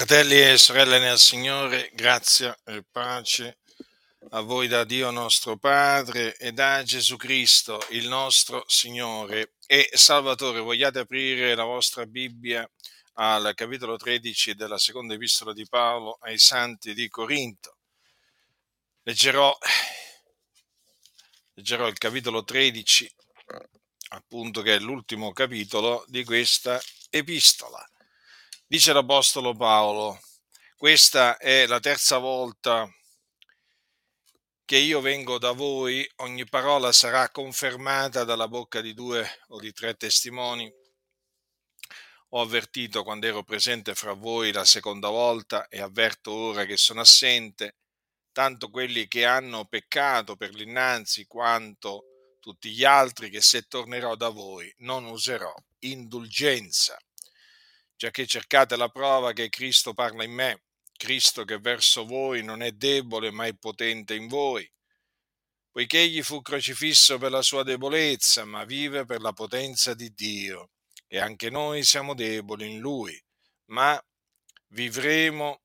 Fratelli e sorelle nel Signore, grazia e pace a voi da Dio nostro Padre e da Gesù Cristo, il nostro Signore e Salvatore. Vogliate aprire la vostra Bibbia al capitolo 13 della seconda epistola di Paolo ai Santi di Corinto. Leggerò, leggerò il capitolo 13, appunto che è l'ultimo capitolo di questa epistola. Dice l'Apostolo Paolo, questa è la terza volta che io vengo da voi, ogni parola sarà confermata dalla bocca di due o di tre testimoni. Ho avvertito quando ero presente fra voi la seconda volta e avverto ora che sono assente, tanto quelli che hanno peccato per l'innanzi quanto tutti gli altri che se tornerò da voi non userò indulgenza già che cercate la prova che Cristo parla in me, Cristo che verso voi non è debole ma è potente in voi, poiché egli fu crocifisso per la sua debolezza, ma vive per la potenza di Dio. E anche noi siamo deboli in lui, ma vivremo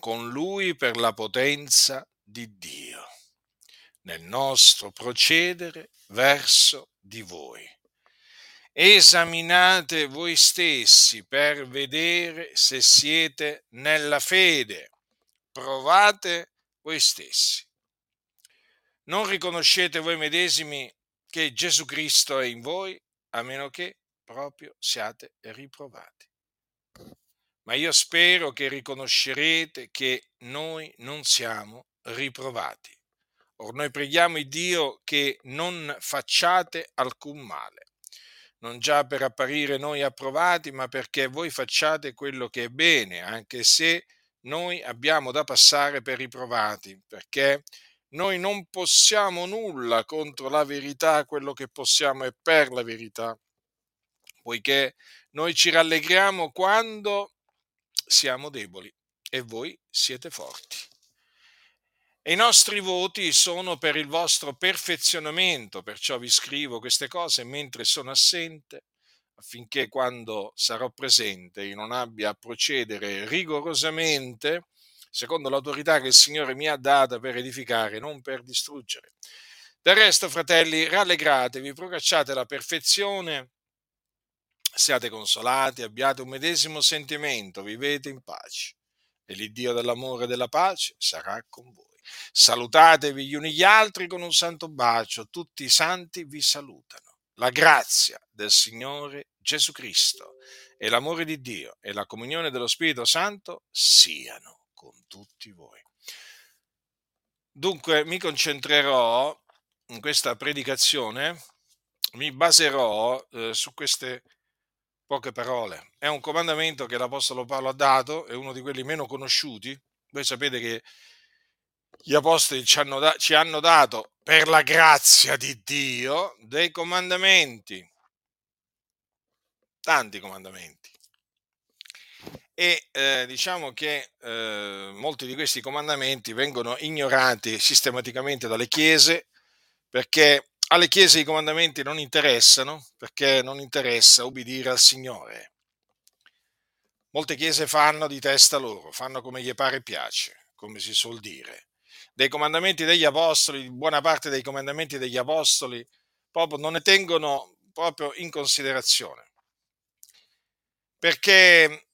con lui per la potenza di Dio, nel nostro procedere verso di voi esaminate voi stessi per vedere se siete nella fede. Provate voi stessi. Non riconoscete voi medesimi che Gesù Cristo è in voi, a meno che proprio siate riprovati. Ma io spero che riconoscerete che noi non siamo riprovati. Or noi preghiamo il Dio che non facciate alcun male non già per apparire noi approvati, ma perché voi facciate quello che è bene, anche se noi abbiamo da passare per riprovati, perché noi non possiamo nulla contro la verità, quello che possiamo è per la verità, poiché noi ci rallegriamo quando siamo deboli e voi siete forti. E i nostri voti sono per il vostro perfezionamento, perciò vi scrivo queste cose mentre sono assente, affinché quando sarò presente io non abbia a procedere rigorosamente secondo l'autorità che il Signore mi ha data per edificare, non per distruggere. Del resto, fratelli, rallegratevi, procacciate la perfezione, siate consolati, abbiate un medesimo sentimento, vivete in pace. E l'Iddio dell'amore e della pace sarà con voi. Salutatevi gli uni gli altri con un santo bacio, tutti i santi vi salutano. La grazia del Signore Gesù Cristo e l'amore di Dio e la comunione dello Spirito Santo siano con tutti voi. Dunque mi concentrerò in questa predicazione, mi baserò eh, su queste poche parole. È un comandamento che l'Apostolo Paolo ha dato, è uno di quelli meno conosciuti. Voi sapete che gli apostoli ci hanno, da, ci hanno dato, per la grazia di Dio, dei comandamenti, tanti comandamenti. E eh, diciamo che eh, molti di questi comandamenti vengono ignorati sistematicamente dalle chiese perché alle chiese i comandamenti non interessano, perché non interessa ubbidire al Signore. Molte chiese fanno di testa loro, fanno come gli pare e piace, come si suol dire dei comandamenti degli apostoli, buona parte dei comandamenti degli apostoli, proprio non ne tengono proprio in considerazione. Perché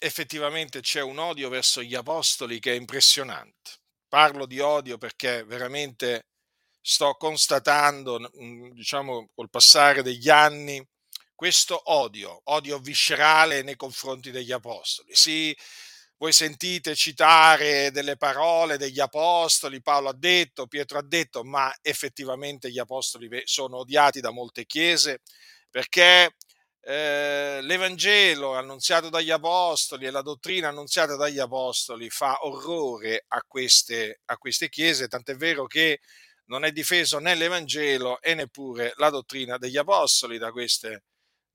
effettivamente c'è un odio verso gli apostoli che è impressionante. Parlo di odio perché veramente sto constatando, diciamo, col passare degli anni, questo odio, odio viscerale nei confronti degli apostoli. Si, voi sentite citare delle parole degli apostoli, Paolo ha detto, Pietro ha detto, ma effettivamente gli apostoli sono odiati da molte chiese? Perché eh, l'Evangelo annunziato dagli apostoli e la dottrina annunziata dagli apostoli fa orrore a queste, a queste chiese, tant'è vero che non è difeso né l'Evangelo e neppure la dottrina degli apostoli da queste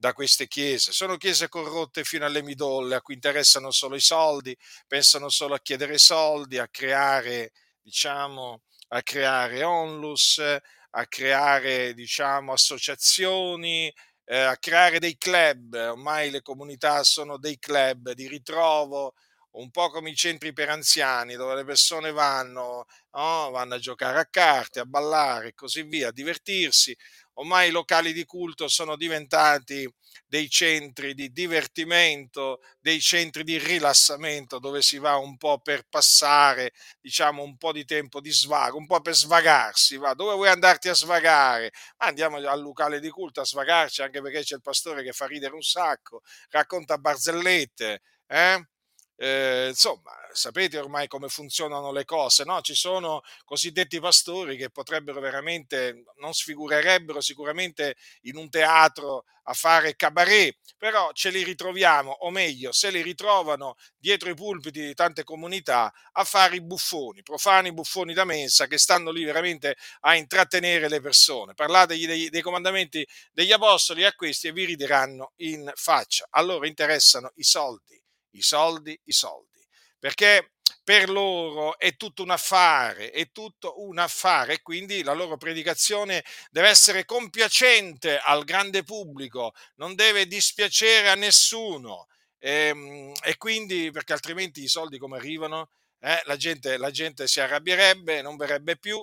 da queste chiese. Sono chiese corrotte fino alle midolle, a cui interessano solo i soldi, pensano solo a chiedere soldi, a creare, diciamo, a creare onlus, a creare, diciamo, associazioni eh, a creare dei club, ormai le comunità sono dei club di ritrovo, un po' come i centri per anziani, dove le persone vanno, no? vanno a giocare a carte, a ballare e così via, a divertirsi. Ormai i locali di culto sono diventati dei centri di divertimento, dei centri di rilassamento dove si va un po' per passare, diciamo, un po' di tempo di svago, un po' per svagarsi, va. Dove vuoi andarti a svagare? Andiamo al locale di culto a svagarci, anche perché c'è il pastore che fa ridere un sacco, racconta barzellette, eh? Eh, insomma, sapete ormai come funzionano le cose, no? Ci sono cosiddetti pastori che potrebbero veramente, non sfigurerebbero sicuramente in un teatro a fare cabaret, però ce li ritroviamo, o meglio, se li ritrovano dietro i pulpiti di tante comunità a fare i buffoni, profani buffoni da mensa che stanno lì veramente a intrattenere le persone. Parlategli dei, dei comandamenti degli apostoli a questi e vi rideranno in faccia. A loro interessano i soldi i soldi, i soldi, perché per loro è tutto un affare, è tutto un affare e quindi la loro predicazione deve essere compiacente al grande pubblico, non deve dispiacere a nessuno. E, ehm, e quindi perché altrimenti i soldi come arrivano? Eh, la, gente, la gente si arrabbierebbe, non verrebbe più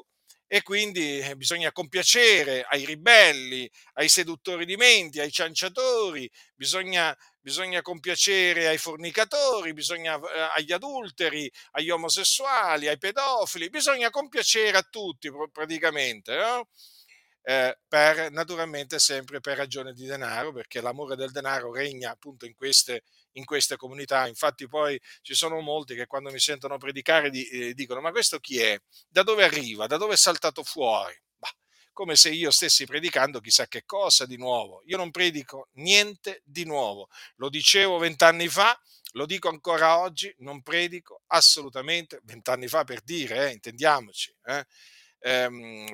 e quindi eh, bisogna compiacere ai ribelli, ai seduttori di menti, ai cianciatori, bisogna, bisogna compiacere ai fornicatori, bisogna, eh, agli adulteri, agli omosessuali, ai pedofili, bisogna compiacere a tutti praticamente. No? Eh, per, naturalmente sempre per ragione di denaro, perché l'amore del denaro regna appunto in queste, in queste comunità. Infatti poi ci sono molti che quando mi sentono predicare di, eh, dicono ma questo chi è? Da dove arriva? Da dove è saltato fuori? Bah, come se io stessi predicando chissà che cosa di nuovo. Io non predico niente di nuovo. Lo dicevo vent'anni fa, lo dico ancora oggi, non predico assolutamente, vent'anni fa per dire, eh, intendiamoci. Eh, ehm,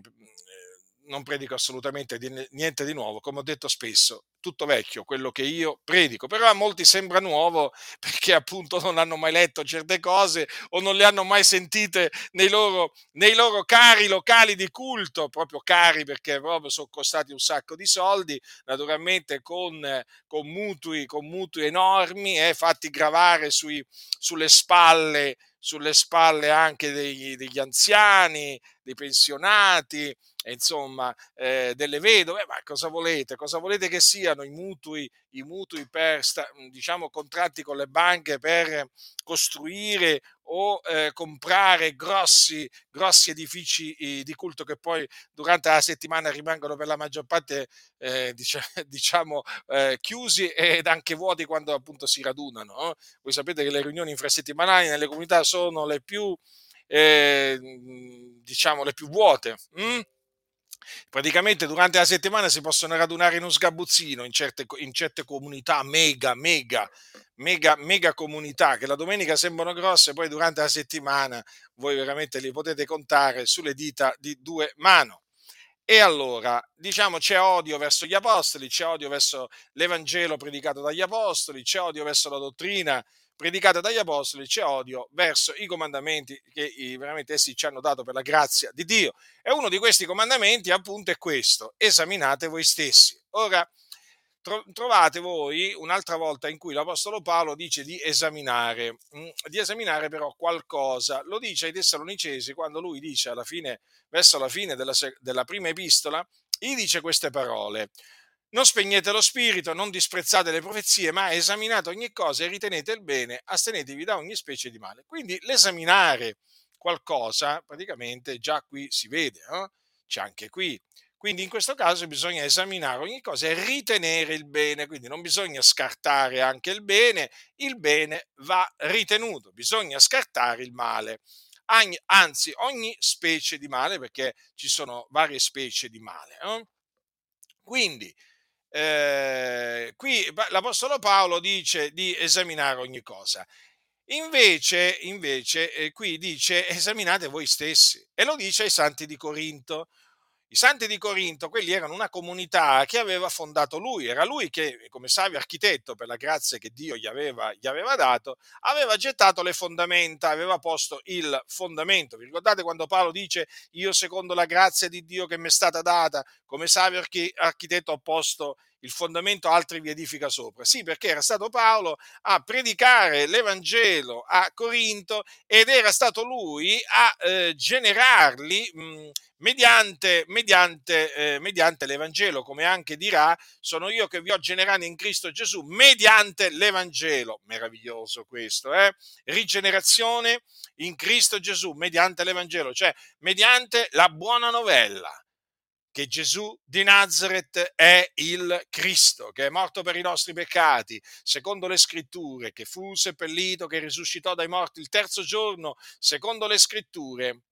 non predico assolutamente niente di nuovo, come ho detto spesso, tutto vecchio quello che io predico, però a molti sembra nuovo perché appunto non hanno mai letto certe cose o non le hanno mai sentite nei loro, nei loro cari locali di culto, proprio cari perché proprio sono costati un sacco di soldi, naturalmente con, con mutui, con mutui enormi, eh, fatti gravare sui, sulle spalle sulle spalle anche degli, degli anziani, dei pensionati, insomma, eh, delle vedove, ma cosa volete? Cosa volete che siano i mutui, i mutui per, diciamo, contratti con le banche per costruire o eh, comprare grossi, grossi edifici eh, di culto che poi durante la settimana rimangono per la maggior parte eh, diciamo eh, chiusi ed anche vuoti quando appunto si radunano. No? Voi sapete che le riunioni infrasettimanali nelle comunità sono le più, eh, diciamo, le più vuote. Hm? Praticamente durante la settimana si possono radunare in un sgabuzzino in certe, in certe comunità mega, mega, mega, mega comunità che la domenica sembrano grosse, poi durante la settimana voi veramente li potete contare sulle dita di due mani. E allora, diciamo, c'è odio verso gli apostoli, c'è odio verso l'Evangelo predicato dagli apostoli, c'è odio verso la dottrina predicata dagli apostoli, c'è odio verso i comandamenti che veramente essi ci hanno dato per la grazia di Dio. E uno di questi comandamenti appunto è questo, esaminate voi stessi. Ora, trovate voi un'altra volta in cui l'Apostolo Paolo dice di esaminare, mm, di esaminare però qualcosa. Lo dice ai Tessalonicesi quando lui dice alla fine, verso la fine della, della prima epistola, gli dice queste parole. Non spegnete lo spirito, non disprezzate le profezie, ma esaminate ogni cosa e ritenete il bene, astenetevi da ogni specie di male. Quindi l'esaminare qualcosa, praticamente già qui si vede, eh? c'è anche qui. Quindi in questo caso bisogna esaminare ogni cosa e ritenere il bene, quindi non bisogna scartare anche il bene, il bene va ritenuto, bisogna scartare il male anzi ogni specie di male, perché ci sono varie specie di male. Eh? Quindi eh, qui l'Apostolo Paolo dice di esaminare ogni cosa. Invece, invece eh, qui dice esaminate voi stessi e lo dice ai santi di Corinto. I santi di Corinto, quelli erano una comunità che aveva fondato lui, era lui che, come savio architetto, per la grazia che Dio gli aveva, gli aveva dato, aveva gettato le fondamenta, aveva posto il fondamento. Vi ricordate quando Paolo dice, io secondo la grazia di Dio che mi è stata data, come savio architetto ho posto il fondamento altri vi edifica sopra? Sì, perché era stato Paolo a predicare l'Evangelo a Corinto ed era stato lui a eh, generarli mh, mediante, mediante, eh, mediante l'Evangelo, come anche dirà, sono io che vi ho generato in Cristo Gesù mediante l'Evangelo. Meraviglioso questo, eh? Rigenerazione in Cristo Gesù mediante l'Evangelo, cioè mediante la buona novella che Gesù di Nazareth è il Cristo, che è morto per i nostri peccati, secondo le scritture, che fu seppellito, che risuscitò dai morti il terzo giorno, secondo le scritture,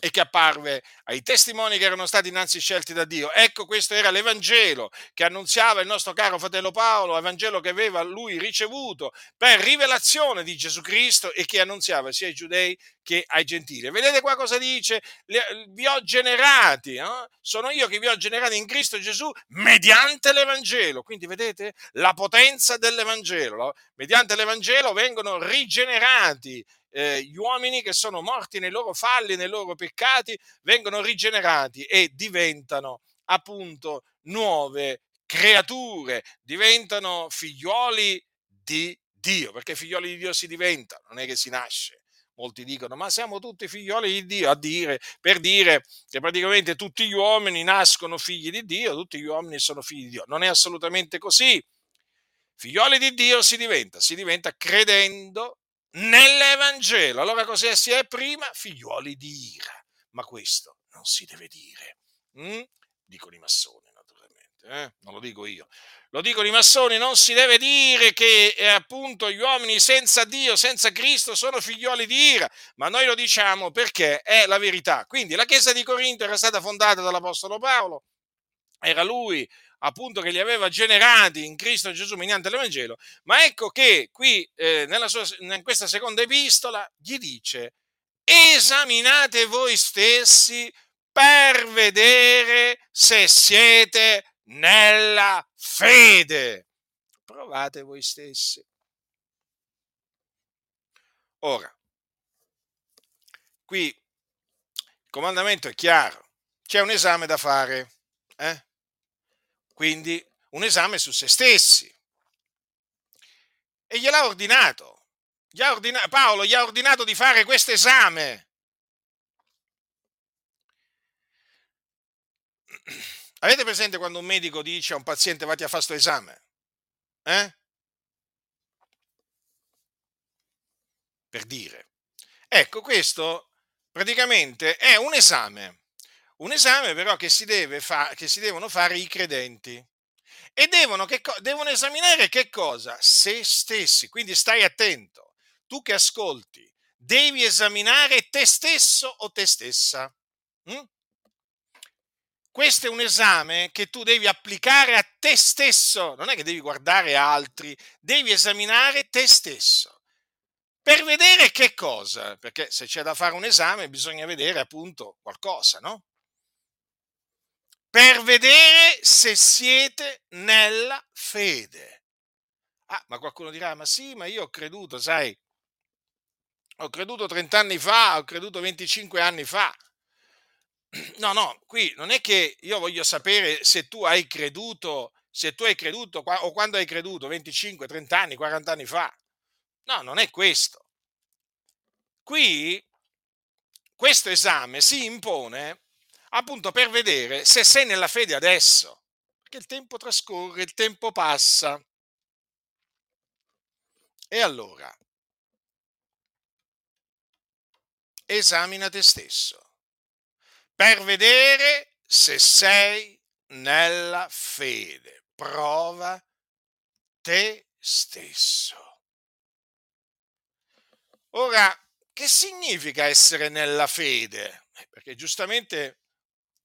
e che apparve ai testimoni che erano stati innanzi scelti da Dio. Ecco, questo era l'Evangelo che annunziava il nostro caro fratello Paolo, Evangelo che aveva lui ricevuto per rivelazione di Gesù Cristo e che annunziava sia ai giudei che ai gentili. Vedete qua cosa dice? Vi ho generati, no? sono io che vi ho generati in Cristo Gesù mediante l'Evangelo. Quindi vedete la potenza dell'Evangelo. Mediante l'Evangelo vengono rigenerati eh, gli uomini che sono morti nei loro falli, nei loro peccati, vengono rigenerati e diventano appunto nuove creature, diventano figlioli di Dio, perché figlioli di Dio si diventa, non è che si nasce. Molti dicono, ma siamo tutti figlioli di Dio, a dire, per dire che praticamente tutti gli uomini nascono figli di Dio, tutti gli uomini sono figli di Dio. Non è assolutamente così. Figlioli di Dio si diventa, si diventa credendo nell'Evangelo. Allora cos'è si è prima? Figliuoli di ira. Ma questo non si deve dire. Mm? Dicono i massoni, naturalmente, eh? non lo dico io. Lo dicono i massoni, non si deve dire che eh, appunto gli uomini senza Dio, senza Cristo, sono figlioli di ira, ma noi lo diciamo perché è la verità. Quindi la chiesa di Corinto era stata fondata dall'Apostolo Paolo, era lui appunto che li aveva generati in Cristo Gesù mediante l'Evangelo, ma ecco che qui eh, sua, in questa seconda epistola gli dice esaminate voi stessi per vedere se siete nella fede. Provate voi stessi. Ora, qui il comandamento è chiaro, c'è un esame da fare. Eh? Quindi un esame su se stessi. E gliel'ha ordinato. Gli ha ordinato Paolo gli ha ordinato di fare questo esame. Avete presente quando un medico dice a un paziente vatti a fare questo esame? Eh? Per dire. Ecco, questo praticamente è un esame un esame però che si, fa- che si devono fare i credenti e devono, co- devono esaminare che cosa? Se stessi. Quindi stai attento. Tu che ascolti, devi esaminare te stesso o te stessa. Mm? Questo è un esame che tu devi applicare a te stesso, non è che devi guardare altri, devi esaminare te stesso. Per vedere che cosa? Perché se c'è da fare un esame bisogna vedere appunto qualcosa, no? Per vedere se siete nella fede. Ah, ma qualcuno dirà, ma sì, ma io ho creduto, sai, ho creduto 30 anni fa, ho creduto 25 anni fa. No, no, qui non è che io voglio sapere se tu hai creduto, se tu hai creduto o quando hai creduto, 25, 30 anni, 40 anni fa. No, non è questo. Qui questo esame si impone appunto per vedere se sei nella fede adesso, perché il tempo trascorre, il tempo passa. E allora, esamina te stesso per vedere se sei nella fede. Prova te stesso. Ora, che significa essere nella fede? Eh, perché giustamente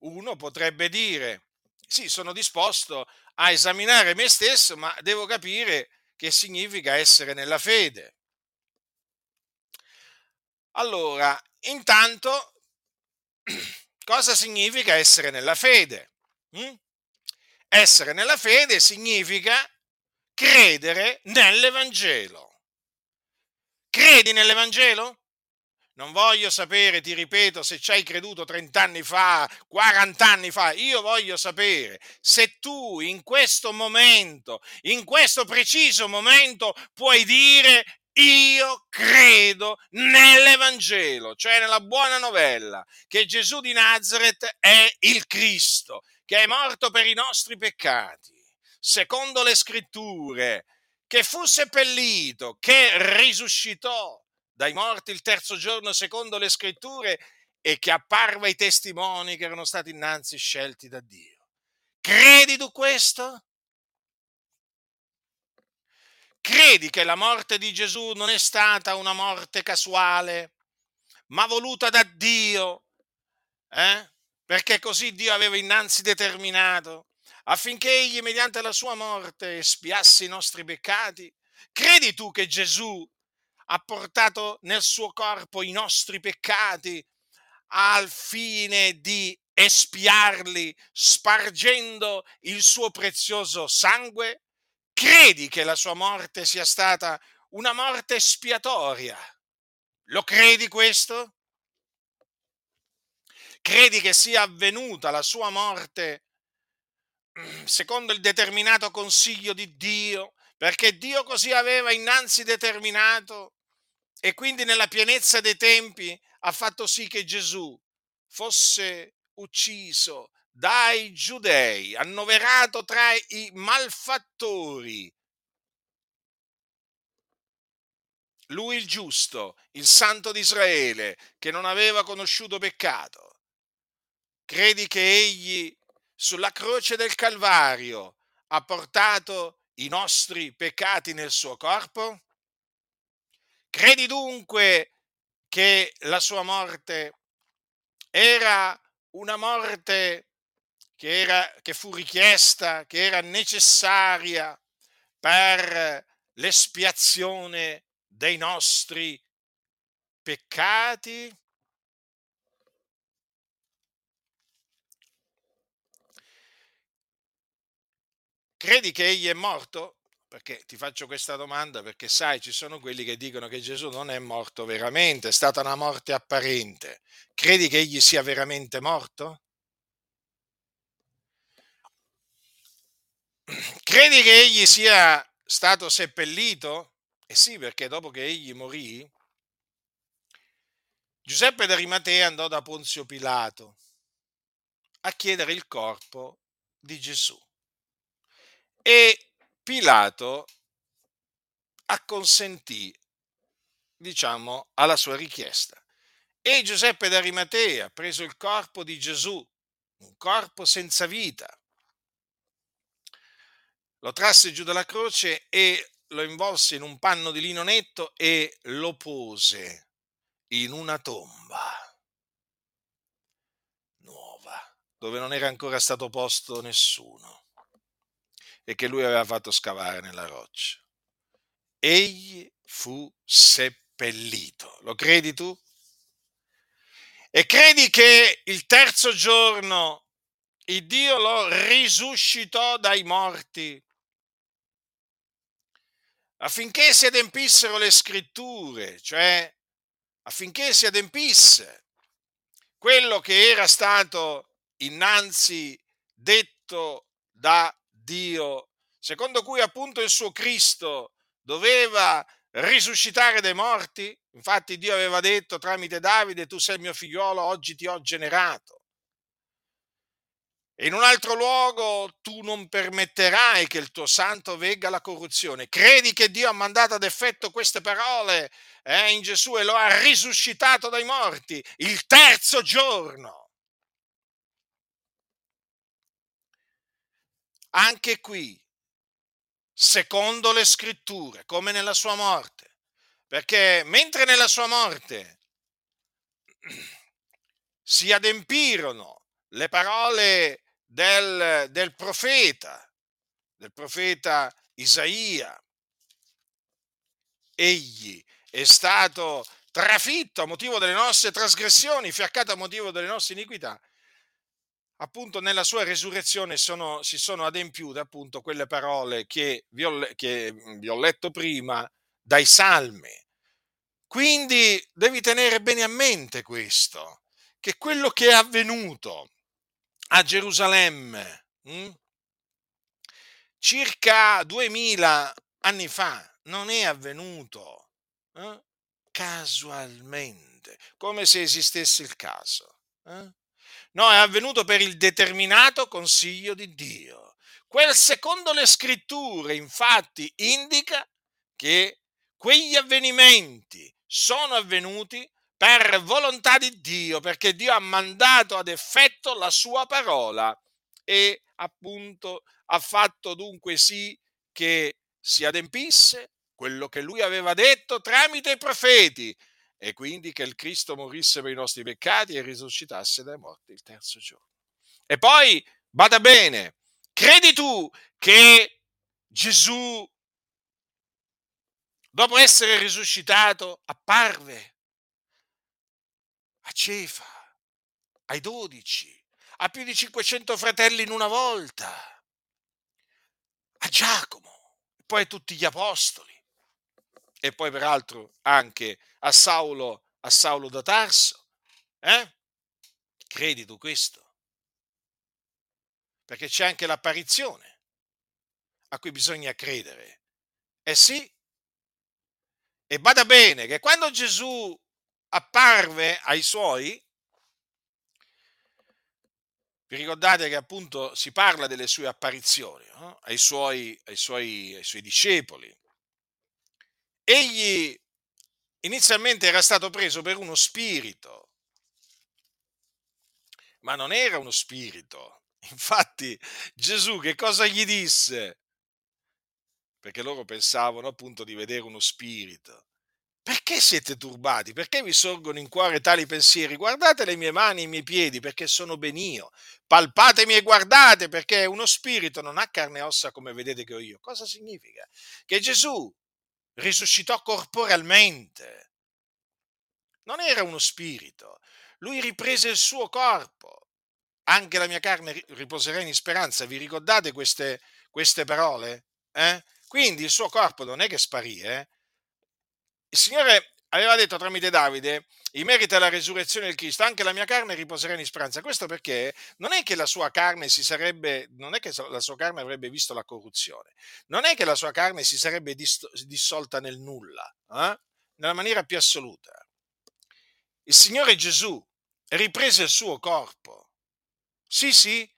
uno potrebbe dire, sì, sono disposto a esaminare me stesso, ma devo capire che significa essere nella fede. Allora, intanto, cosa significa essere nella fede? Mm? Essere nella fede significa credere nell'Evangelo. Credi nell'Evangelo? Non voglio sapere, ti ripeto, se ci hai creduto 30 anni fa, 40 anni fa, io voglio sapere se tu in questo momento, in questo preciso momento, puoi dire io credo nell'Evangelo, cioè nella buona novella, che Gesù di Nazareth è il Cristo, che è morto per i nostri peccati, secondo le scritture, che fu seppellito, che risuscitò dai morti il terzo giorno secondo le scritture e che apparve ai testimoni che erano stati innanzi scelti da Dio. Credi tu questo? Credi che la morte di Gesù non è stata una morte casuale, ma voluta da Dio? Eh? Perché così Dio aveva innanzi determinato affinché egli mediante la sua morte espiasse i nostri peccati? Credi tu che Gesù ha portato nel suo corpo i nostri peccati al fine di espiarli spargendo il suo prezioso sangue? Credi che la sua morte sia stata una morte espiatoria? Lo credi questo? Credi che sia avvenuta la sua morte secondo il determinato consiglio di Dio, perché Dio così aveva innanzi determinato e quindi nella pienezza dei tempi ha fatto sì che Gesù fosse ucciso dai giudei, annoverato tra i malfattori. Lui il giusto, il santo di Israele, che non aveva conosciuto peccato. Credi che egli sulla croce del Calvario ha portato i nostri peccati nel suo corpo? Credi dunque che la sua morte era una morte che, era, che fu richiesta, che era necessaria per l'espiazione dei nostri peccati? Credi che egli è morto? Perché ti faccio questa domanda perché sai, ci sono quelli che dicono che Gesù non è morto veramente, è stata una morte apparente. Credi che egli sia veramente morto? Credi che egli sia stato seppellito? Eh sì, perché dopo che egli morì, Giuseppe d'Arimatea andò da Ponzio Pilato a chiedere il corpo di Gesù. E Pilato acconsentì, diciamo, alla sua richiesta. E Giuseppe d'Arimatea, preso il corpo di Gesù, un corpo senza vita, lo trasse giù dalla croce e lo involse in un panno di lino netto e lo pose in una tomba nuova, dove non era ancora stato posto nessuno e che lui aveva fatto scavare nella roccia. Egli fu seppellito. Lo credi tu? E credi che il terzo giorno il Dio lo risuscitò dai morti affinché si adempissero le scritture, cioè affinché si adempisse quello che era stato innanzi detto da Dio, secondo cui appunto il suo Cristo doveva risuscitare dai morti? Infatti Dio aveva detto tramite Davide, tu sei mio figliolo, oggi ti ho generato. E in un altro luogo tu non permetterai che il tuo santo vegga la corruzione. Credi che Dio ha mandato ad effetto queste parole eh, in Gesù e lo ha risuscitato dai morti il terzo giorno. Anche qui, secondo le scritture, come nella sua morte, perché mentre nella sua morte si adempirono le parole del, del profeta, del profeta Isaia, egli è stato trafitto a motivo delle nostre trasgressioni, fiaccato a motivo delle nostre iniquità appunto nella sua resurrezione sono, si sono adempiute appunto quelle parole che vi, ho, che vi ho letto prima dai salmi. Quindi devi tenere bene a mente questo, che quello che è avvenuto a Gerusalemme hm, circa duemila anni fa non è avvenuto eh, casualmente, come se esistesse il caso. Eh? No, è avvenuto per il determinato consiglio di Dio. Quel secondo le scritture, infatti, indica che quegli avvenimenti sono avvenuti per volontà di Dio, perché Dio ha mandato ad effetto la sua parola e appunto ha fatto dunque sì che si adempisse quello che lui aveva detto tramite i profeti e quindi che il Cristo morisse per i nostri peccati e risuscitasse dai morti il terzo giorno. E poi, bada bene, credi tu che Gesù, dopo essere risuscitato, apparve a Cefa, ai dodici, a più di 500 fratelli in una volta, a Giacomo, poi a tutti gli apostoli e poi peraltro anche a Saulo, a Saulo da Tarso. Eh? Credi tu questo? Perché c'è anche l'apparizione a cui bisogna credere. Eh sì. E bada bene che quando Gesù apparve ai suoi, vi ricordate che appunto si parla delle sue apparizioni no? ai, suoi, ai, suoi, ai suoi discepoli egli inizialmente era stato preso per uno spirito, ma non era uno spirito. Infatti Gesù che cosa gli disse? Perché loro pensavano appunto di vedere uno spirito. Perché siete turbati? Perché vi sorgono in cuore tali pensieri? Guardate le mie mani e i miei piedi perché sono ben io. Palpatemi e guardate perché uno spirito non ha carne e ossa come vedete che ho io. Cosa significa? Che Gesù risuscitò corporalmente. Non era uno spirito. Lui riprese il suo corpo. Anche la mia carne riposerà in speranza. Vi ricordate queste, queste parole? Eh? Quindi il suo corpo non è che sparì. Eh? Il Signore aveva detto tramite Davide, in merito alla resurrezione del Cristo, anche la mia carne riposerà in speranza. Questo perché non è che la sua carne si sarebbe, non è che la sua carne avrebbe visto la corruzione, non è che la sua carne si sarebbe dissolta nel nulla, eh? nella maniera più assoluta. Il Signore Gesù riprese il suo corpo. Sì, sì,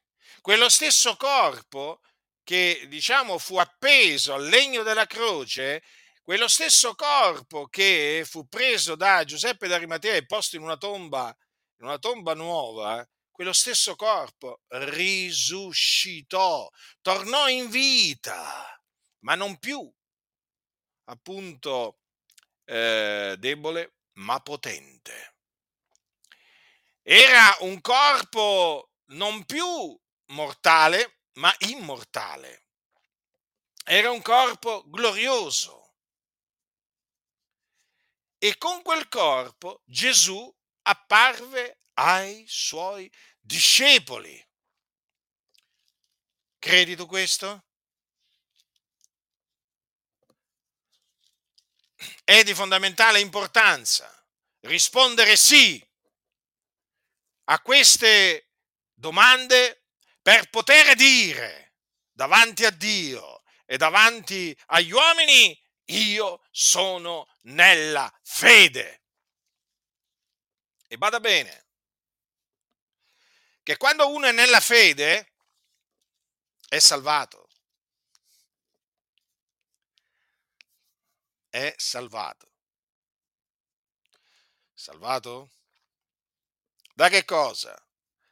quello stesso corpo che diciamo fu appeso al legno della croce quello stesso corpo che fu preso da Giuseppe d'Arimatea e posto in una tomba, in una tomba nuova, quello stesso corpo risuscitò, tornò in vita, ma non più appunto eh, debole, ma potente. Era un corpo non più mortale, ma immortale. Era un corpo glorioso e con quel corpo Gesù apparve ai suoi discepoli. Credi tu questo? È di fondamentale importanza rispondere sì a queste domande per poter dire davanti a Dio e davanti agli uomini io sono nella fede. E bada bene, che quando uno è nella fede è salvato. È salvato. Salvato? Da che cosa?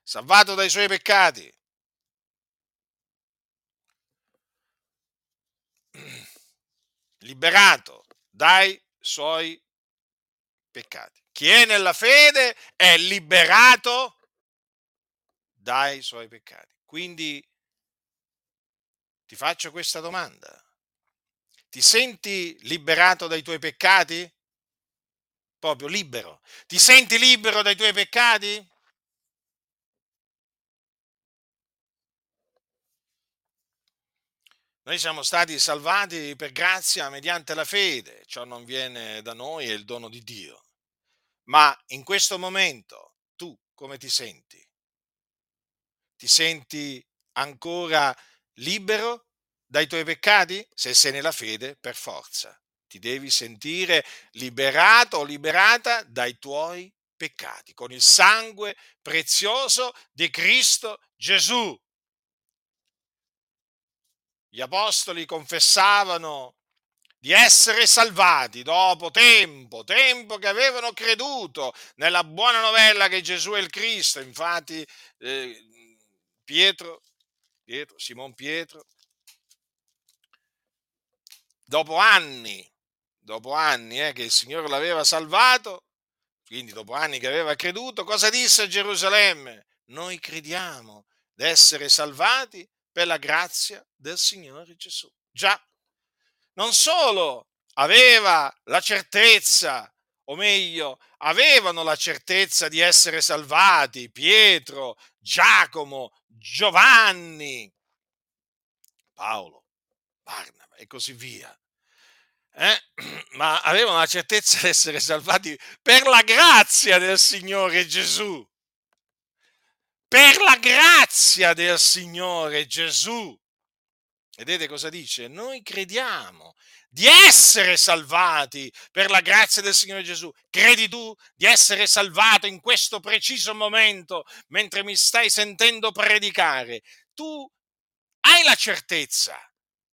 Salvato dai suoi peccati. Liberato dai suoi peccati. Chi è nella fede è liberato dai suoi peccati. Quindi ti faccio questa domanda. Ti senti liberato dai tuoi peccati? Proprio libero. Ti senti libero dai tuoi peccati? Noi siamo stati salvati per grazia mediante la fede, ciò non viene da noi, è il dono di Dio. Ma in questo momento tu come ti senti? Ti senti ancora libero dai tuoi peccati? Se sei nella fede, per forza, ti devi sentire liberato o liberata dai tuoi peccati con il sangue prezioso di Cristo Gesù. Gli apostoli confessavano di essere salvati dopo tempo, tempo che avevano creduto nella buona novella che Gesù è il Cristo. Infatti eh, Pietro, Pietro, Simon Pietro, dopo anni, dopo anni eh, che il Signore l'aveva salvato, quindi dopo anni che aveva creduto, cosa disse a Gerusalemme? Noi crediamo di essere salvati per la grazia del Signore Gesù. Già, non solo aveva la certezza, o meglio, avevano la certezza di essere salvati Pietro, Giacomo, Giovanni, Paolo, Barnaba e così via. Eh? Ma avevano la certezza di essere salvati per la grazia del Signore Gesù per la grazia del Signore Gesù. Vedete cosa dice? Noi crediamo di essere salvati per la grazia del Signore Gesù. Credi tu di essere salvato in questo preciso momento mentre mi stai sentendo predicare? Tu hai la certezza,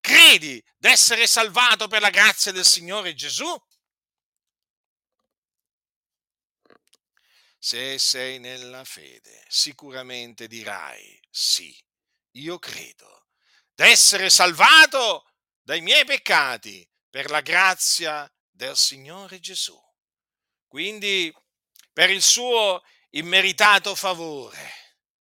credi di essere salvato per la grazia del Signore Gesù? Se sei nella fede, sicuramente dirai sì, io credo d'essere salvato dai miei peccati per la grazia del Signore Gesù. Quindi per il suo immeritato favore,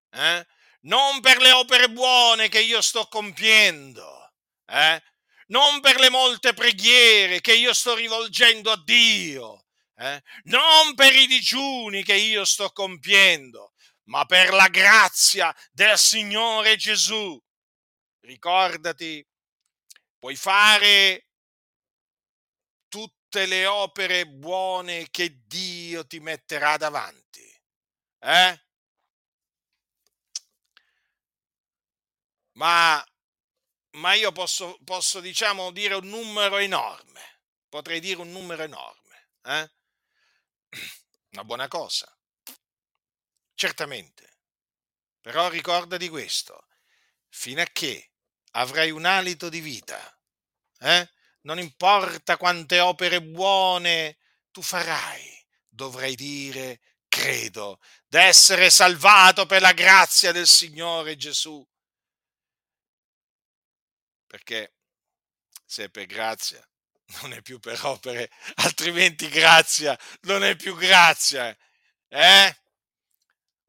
eh? non per le opere buone che io sto compiendo, eh? non per le molte preghiere che io sto rivolgendo a Dio, eh? non per i digiuni che io sto compiendo, ma per la grazia del Signore Gesù. Ricordati, puoi fare tutte le opere buone che Dio ti metterà davanti. Eh? Ma, ma io posso, posso, diciamo, dire un numero enorme. Potrei dire un numero enorme. Eh? Una buona cosa, certamente. Però ricorda di questo, fino a che avrai un alito di vita, eh? non importa quante opere buone tu farai, dovrai dire credo d'essere salvato per la grazia del Signore Gesù. Perché se è per grazia, non è più per opere, altrimenti grazia non è più grazia. Eh?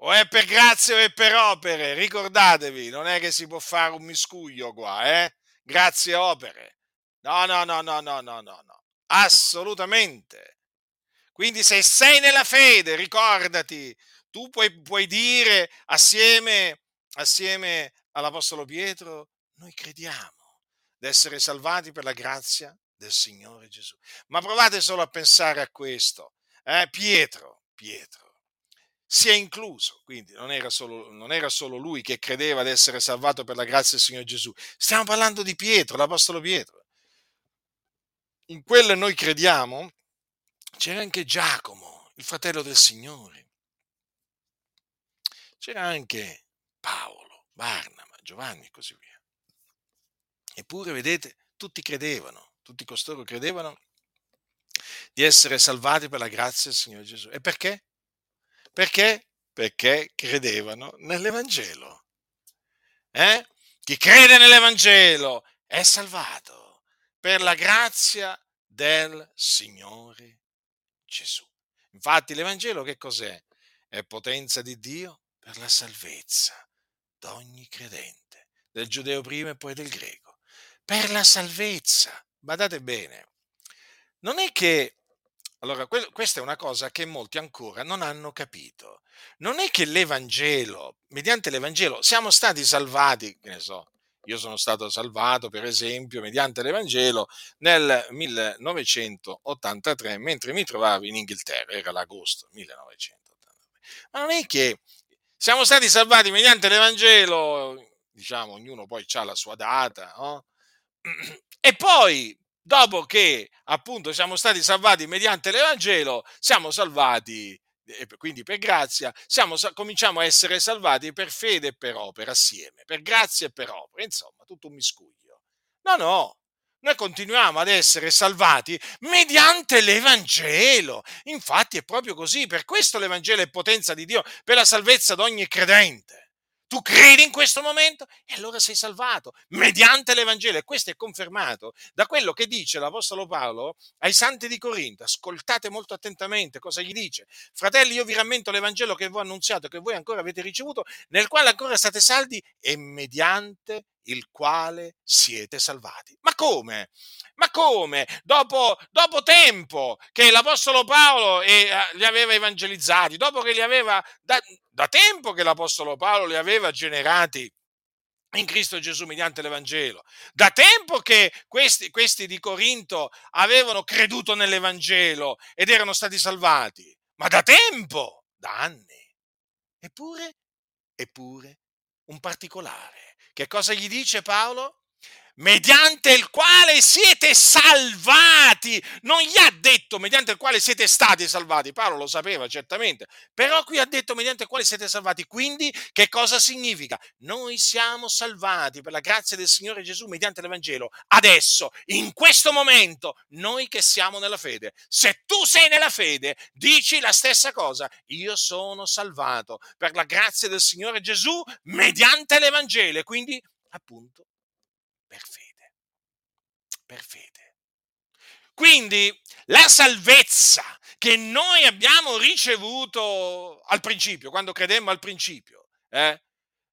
O è per grazia o è per opere, ricordatevi, non è che si può fare un miscuglio qua, eh? Grazie opere. No, no, no, no, no, no, no, no. Assolutamente. Quindi se sei nella fede, ricordati, tu puoi, puoi dire assieme, assieme all'Apostolo Pietro, noi crediamo di essere salvati per la grazia del Signore Gesù. Ma provate solo a pensare a questo. Eh, Pietro, Pietro, si è incluso, quindi non era, solo, non era solo lui che credeva di essere salvato per la grazia del Signore Gesù. Stiamo parlando di Pietro, l'Apostolo Pietro. In quello noi crediamo c'era anche Giacomo, il fratello del Signore. C'era anche Paolo, Barnaba, Giovanni e così via. Eppure, vedete, tutti credevano tutti costoro credevano di essere salvati per la grazia del Signore Gesù. E perché? Perché? Perché credevano nell'Evangelo. Eh? Chi crede nell'Evangelo è salvato per la grazia del Signore Gesù. Infatti l'Evangelo che cos'è? È potenza di Dio per la salvezza d'ogni credente, del giudeo prima e poi del greco, per la salvezza badate bene, non è che allora, que- questa è una cosa che molti ancora non hanno capito. Non è che l'Evangelo, mediante l'Evangelo, siamo stati salvati, che ne so, io sono stato salvato, per esempio, mediante l'Evangelo nel 1983, mentre mi trovavo in Inghilterra, era l'agosto 1983. Ma non è che siamo stati salvati mediante l'Evangelo, diciamo, ognuno poi ha la sua data, no? E poi, dopo che appunto siamo stati salvati mediante l'Evangelo, siamo salvati e quindi per grazia, siamo, cominciamo a essere salvati per fede e per opera assieme, per grazia e per opera, insomma, tutto un miscuglio. No, no, noi continuiamo ad essere salvati mediante l'Evangelo. Infatti è proprio così, per questo l'Evangelo è potenza di Dio per la salvezza di ogni credente. Tu credi in questo momento e allora sei salvato mediante l'Evangelo e questo è confermato da quello che dice l'Apostolo Paolo ai santi di Corinto. Ascoltate molto attentamente cosa gli dice. Fratelli, io vi rammento l'Evangelo che vi ho annunziato, che voi ancora avete ricevuto, nel quale ancora state saldi e mediante il quale siete salvati. Ma come? Ma come? Dopo, dopo tempo che l'Apostolo Paolo eh, li aveva evangelizzati, dopo che li aveva, da, da tempo che l'Apostolo Paolo li aveva generati in Cristo Gesù mediante l'Evangelo. Da tempo che questi, questi, di Corinto avevano creduto nell'Evangelo ed erano stati salvati, ma da tempo, da anni. Eppure, eppure, un particolare. Che cosa gli dice Paolo? Mediante il quale siete salvati. Non gli ha detto mediante il quale siete stati salvati, Paolo lo sapeva certamente, però qui ha detto mediante il quale siete salvati. Quindi che cosa significa? Noi siamo salvati per la grazia del Signore Gesù mediante l'Evangelo. Adesso, in questo momento, noi che siamo nella fede. Se tu sei nella fede, dici la stessa cosa. Io sono salvato per la grazia del Signore Gesù mediante l'Evangelo. Quindi, appunto. Per fede. Quindi la salvezza che noi abbiamo ricevuto al principio, quando credemmo al principio, eh,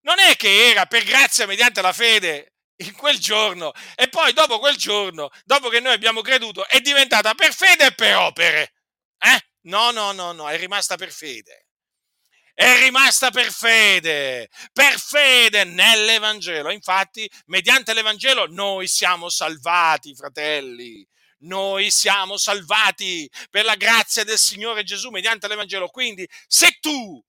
non è che era per grazia mediante la fede in quel giorno e poi dopo quel giorno, dopo che noi abbiamo creduto, è diventata per fede e per opere. Eh? No, no, no, no, è rimasta per fede è rimasta per fede, per fede nell'Evangelo. Infatti, mediante l'Evangelo noi siamo salvati, fratelli. Noi siamo salvati per la grazia del Signore Gesù mediante l'Evangelo. Quindi, se tu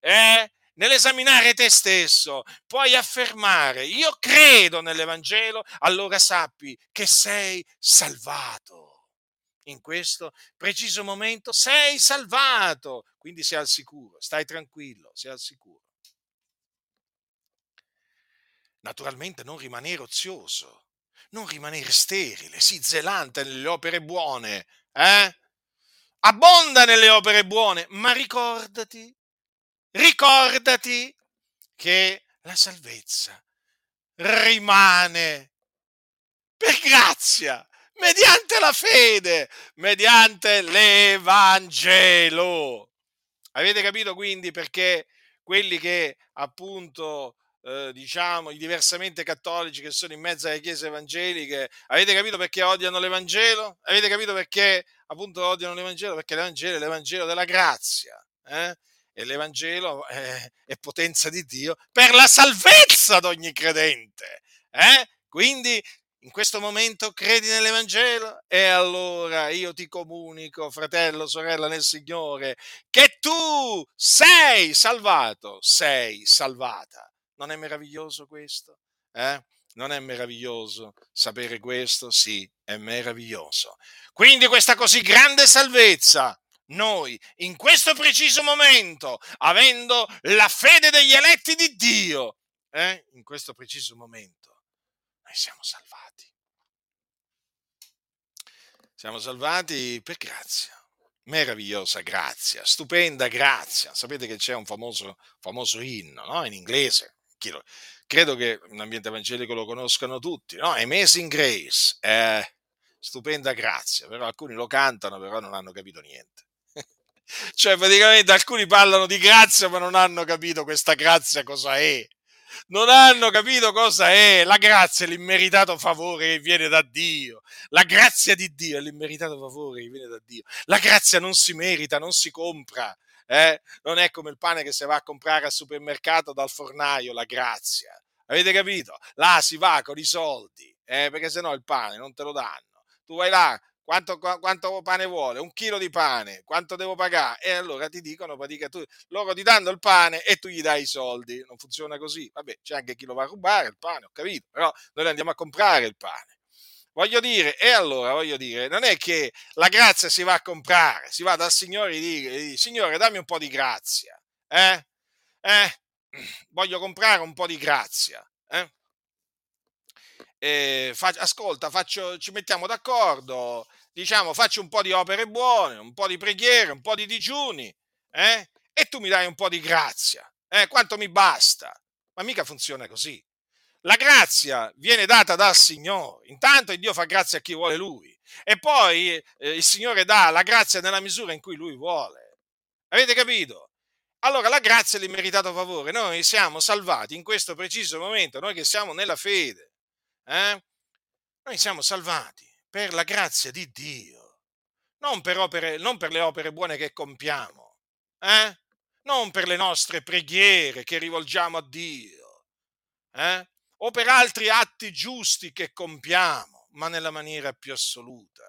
eh, nell'esaminare te stesso puoi affermare io credo nell'Evangelo, allora sappi che sei salvato in questo preciso momento sei salvato, quindi sei al sicuro, stai tranquillo, sei al sicuro. Naturalmente non rimanere ozioso, non rimanere sterile, sii zelante nelle opere buone, eh? Abbonda nelle opere buone, ma ricordati, ricordati che la salvezza rimane per grazia mediante la fede, mediante l'Evangelo. Avete capito quindi perché quelli che appunto eh, diciamo i diversamente cattolici che sono in mezzo alle chiese evangeliche, avete capito perché odiano l'Evangelo? Avete capito perché appunto odiano l'Evangelo? Perché l'Evangelo è l'Evangelo della grazia. Eh? E l'Evangelo è, è, potenza di Dio per la salvezza di ogni credente. Eh? Quindi in questo momento credi nell'Evangelo? E allora io ti comunico, fratello, sorella nel Signore, che tu sei salvato, sei salvata. Non è meraviglioso questo? Eh? Non è meraviglioso sapere questo? Sì, è meraviglioso. Quindi questa così grande salvezza, noi in questo preciso momento, avendo la fede degli eletti di Dio, eh? in questo preciso momento, noi siamo salvati. Siamo salvati per grazia. Meravigliosa grazia, stupenda grazia. Sapete che c'è un famoso, famoso inno no? in inglese. Lo, credo che in ambiente evangelico lo conoscano tutti. No? Amazing Grace. Eh, stupenda grazia. Però alcuni lo cantano, però non hanno capito niente. cioè, praticamente alcuni parlano di grazia, ma non hanno capito questa grazia cosa è non hanno capito cosa è. La grazia l'immeritato favore che viene da Dio. La grazia di Dio è l'immeritato favore che viene da Dio. La grazia non si merita, non si compra. Eh? Non è come il pane che si va a comprare al supermercato dal fornaio, la grazia. Avete capito? Là si va con i soldi, eh, perché sennò il pane non te lo danno. Tu vai là, quanto, quanto, pane vuole? Un chilo di pane, quanto devo pagare? E allora ti dicono, pratica, tu, loro ti danno il pane e tu gli dai i soldi. Non funziona così. Vabbè, c'è anche chi lo va a rubare il pane, ho capito, però noi andiamo a comprare il pane. Voglio dire, e allora voglio dire, non è che la grazia si va a comprare, si va dal Signore e dice, Signore, dammi un po' di grazia, eh? Eh? Voglio comprare un po' di grazia, eh? E fa, ascolta, faccio, ci mettiamo d'accordo, diciamo, faccio un po' di opere buone, un po' di preghiere, un po' di digiuni, eh? E tu mi dai un po' di grazia, eh? Quanto mi basta? Ma mica funziona così. La grazia viene data dal Signore. Intanto Dio fa grazia a chi vuole Lui. E poi eh, il Signore dà la grazia nella misura in cui Lui vuole. Avete capito? Allora la grazia è l'immeritato favore. Noi siamo salvati in questo preciso momento, noi che siamo nella fede. Eh? Noi siamo salvati per la grazia di Dio, non per, opere, non per le opere buone che compiamo, eh? non per le nostre preghiere che rivolgiamo a Dio. Eh? o per altri atti giusti che compiamo, ma nella maniera più assoluta.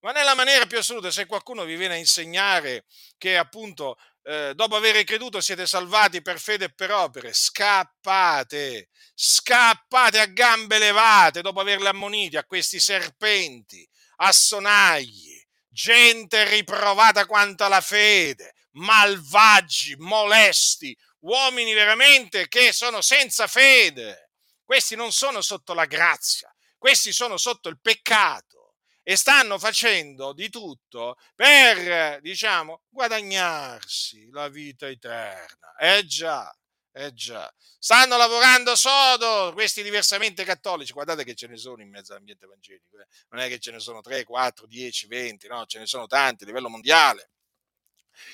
Ma nella maniera più assoluta, se qualcuno vi viene a insegnare che appunto eh, dopo aver creduto siete salvati per fede e per opere, scappate, scappate a gambe levate dopo averli ammoniti a questi serpenti, a sonagli, gente riprovata quanto alla fede, malvagi, molesti, uomini veramente che sono senza fede. Questi non sono sotto la grazia, questi sono sotto il peccato e stanno facendo di tutto per, diciamo, guadagnarsi la vita eterna. Eh già, eh già. Stanno lavorando sodo questi diversamente cattolici. Guardate che ce ne sono in mezzo all'ambiente evangelico. Eh. Non è che ce ne sono 3, 4, 10, 20, no, ce ne sono tanti a livello mondiale.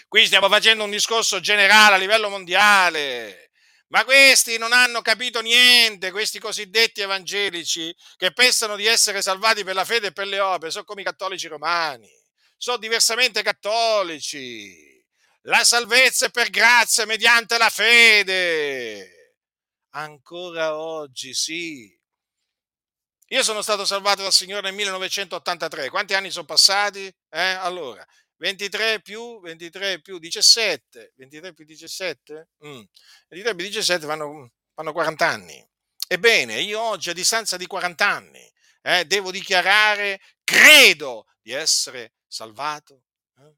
Qui stiamo facendo un discorso generale a livello mondiale. Ma questi non hanno capito niente, questi cosiddetti evangelici che pensano di essere salvati per la fede e per le opere, sono come i cattolici romani, sono diversamente cattolici. La salvezza è per grazia mediante la fede. Ancora oggi sì. Io sono stato salvato dal Signore nel 1983. Quanti anni sono passati? Eh? Allora, 23 più 23 più 17, 23 più 17? Mm. 23 più 17 fanno, fanno 40 anni. Ebbene, io oggi a distanza di 40 anni eh, devo dichiarare, credo di essere salvato eh,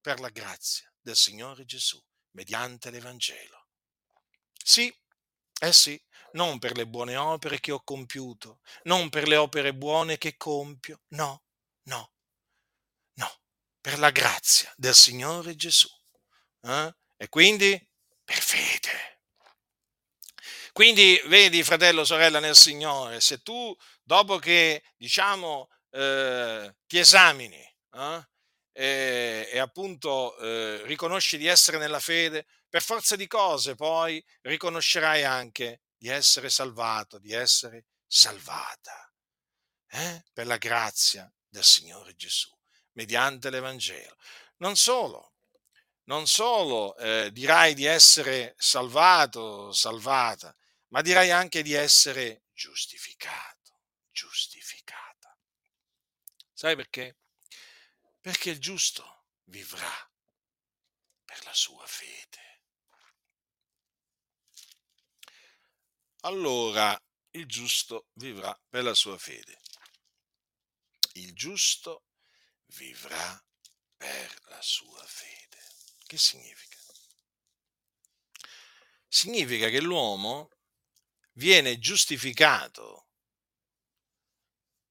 per la grazia del Signore Gesù, mediante l'Evangelo. Sì, eh sì, non per le buone opere che ho compiuto, non per le opere buone che compio, no, no, per la grazia del Signore Gesù. Eh? E quindi per fede. Quindi vedi, fratello, sorella nel Signore, se tu dopo che diciamo eh, ti esamini eh, e, e, appunto eh, riconosci di essere nella fede, per forza di cose poi riconoscerai anche di essere salvato, di essere salvata eh, per la grazia del Signore Gesù mediante l'Evangelo. Non solo, non solo eh, dirai di essere salvato, salvata, ma dirai anche di essere giustificato, giustificata. Sai perché? Perché il giusto vivrà per la sua fede. Allora il giusto vivrà per la sua fede. Il giusto vivrà per la sua fede. Che significa? Significa che l'uomo viene giustificato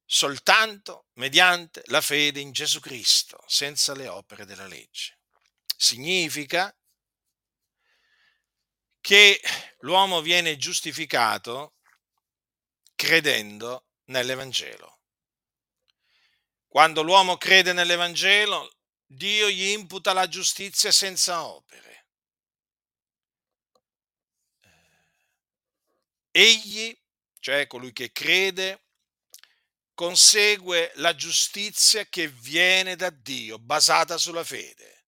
soltanto mediante la fede in Gesù Cristo, senza le opere della legge. Significa che l'uomo viene giustificato credendo nell'Evangelo. Quando l'uomo crede nell'Evangelo, Dio gli imputa la giustizia senza opere. Egli, cioè colui che crede, consegue la giustizia che viene da Dio, basata sulla fede.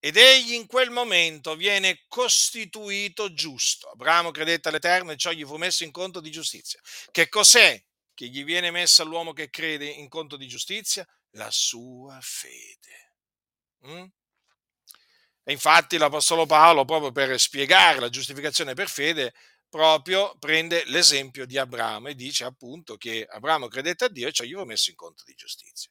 ed egli in quel momento viene costituito giusto. Abramo credette all'Eterno e ciò gli fu messo in conto di giustizia. Che cos'è che gli viene messo all'uomo che crede in conto di giustizia? La sua fede. Mm? E infatti l'Apostolo Paolo, proprio per spiegare la giustificazione per fede, proprio prende l'esempio di Abramo e dice appunto che Abramo credette a Dio e ciò gli fu messo in conto di giustizia.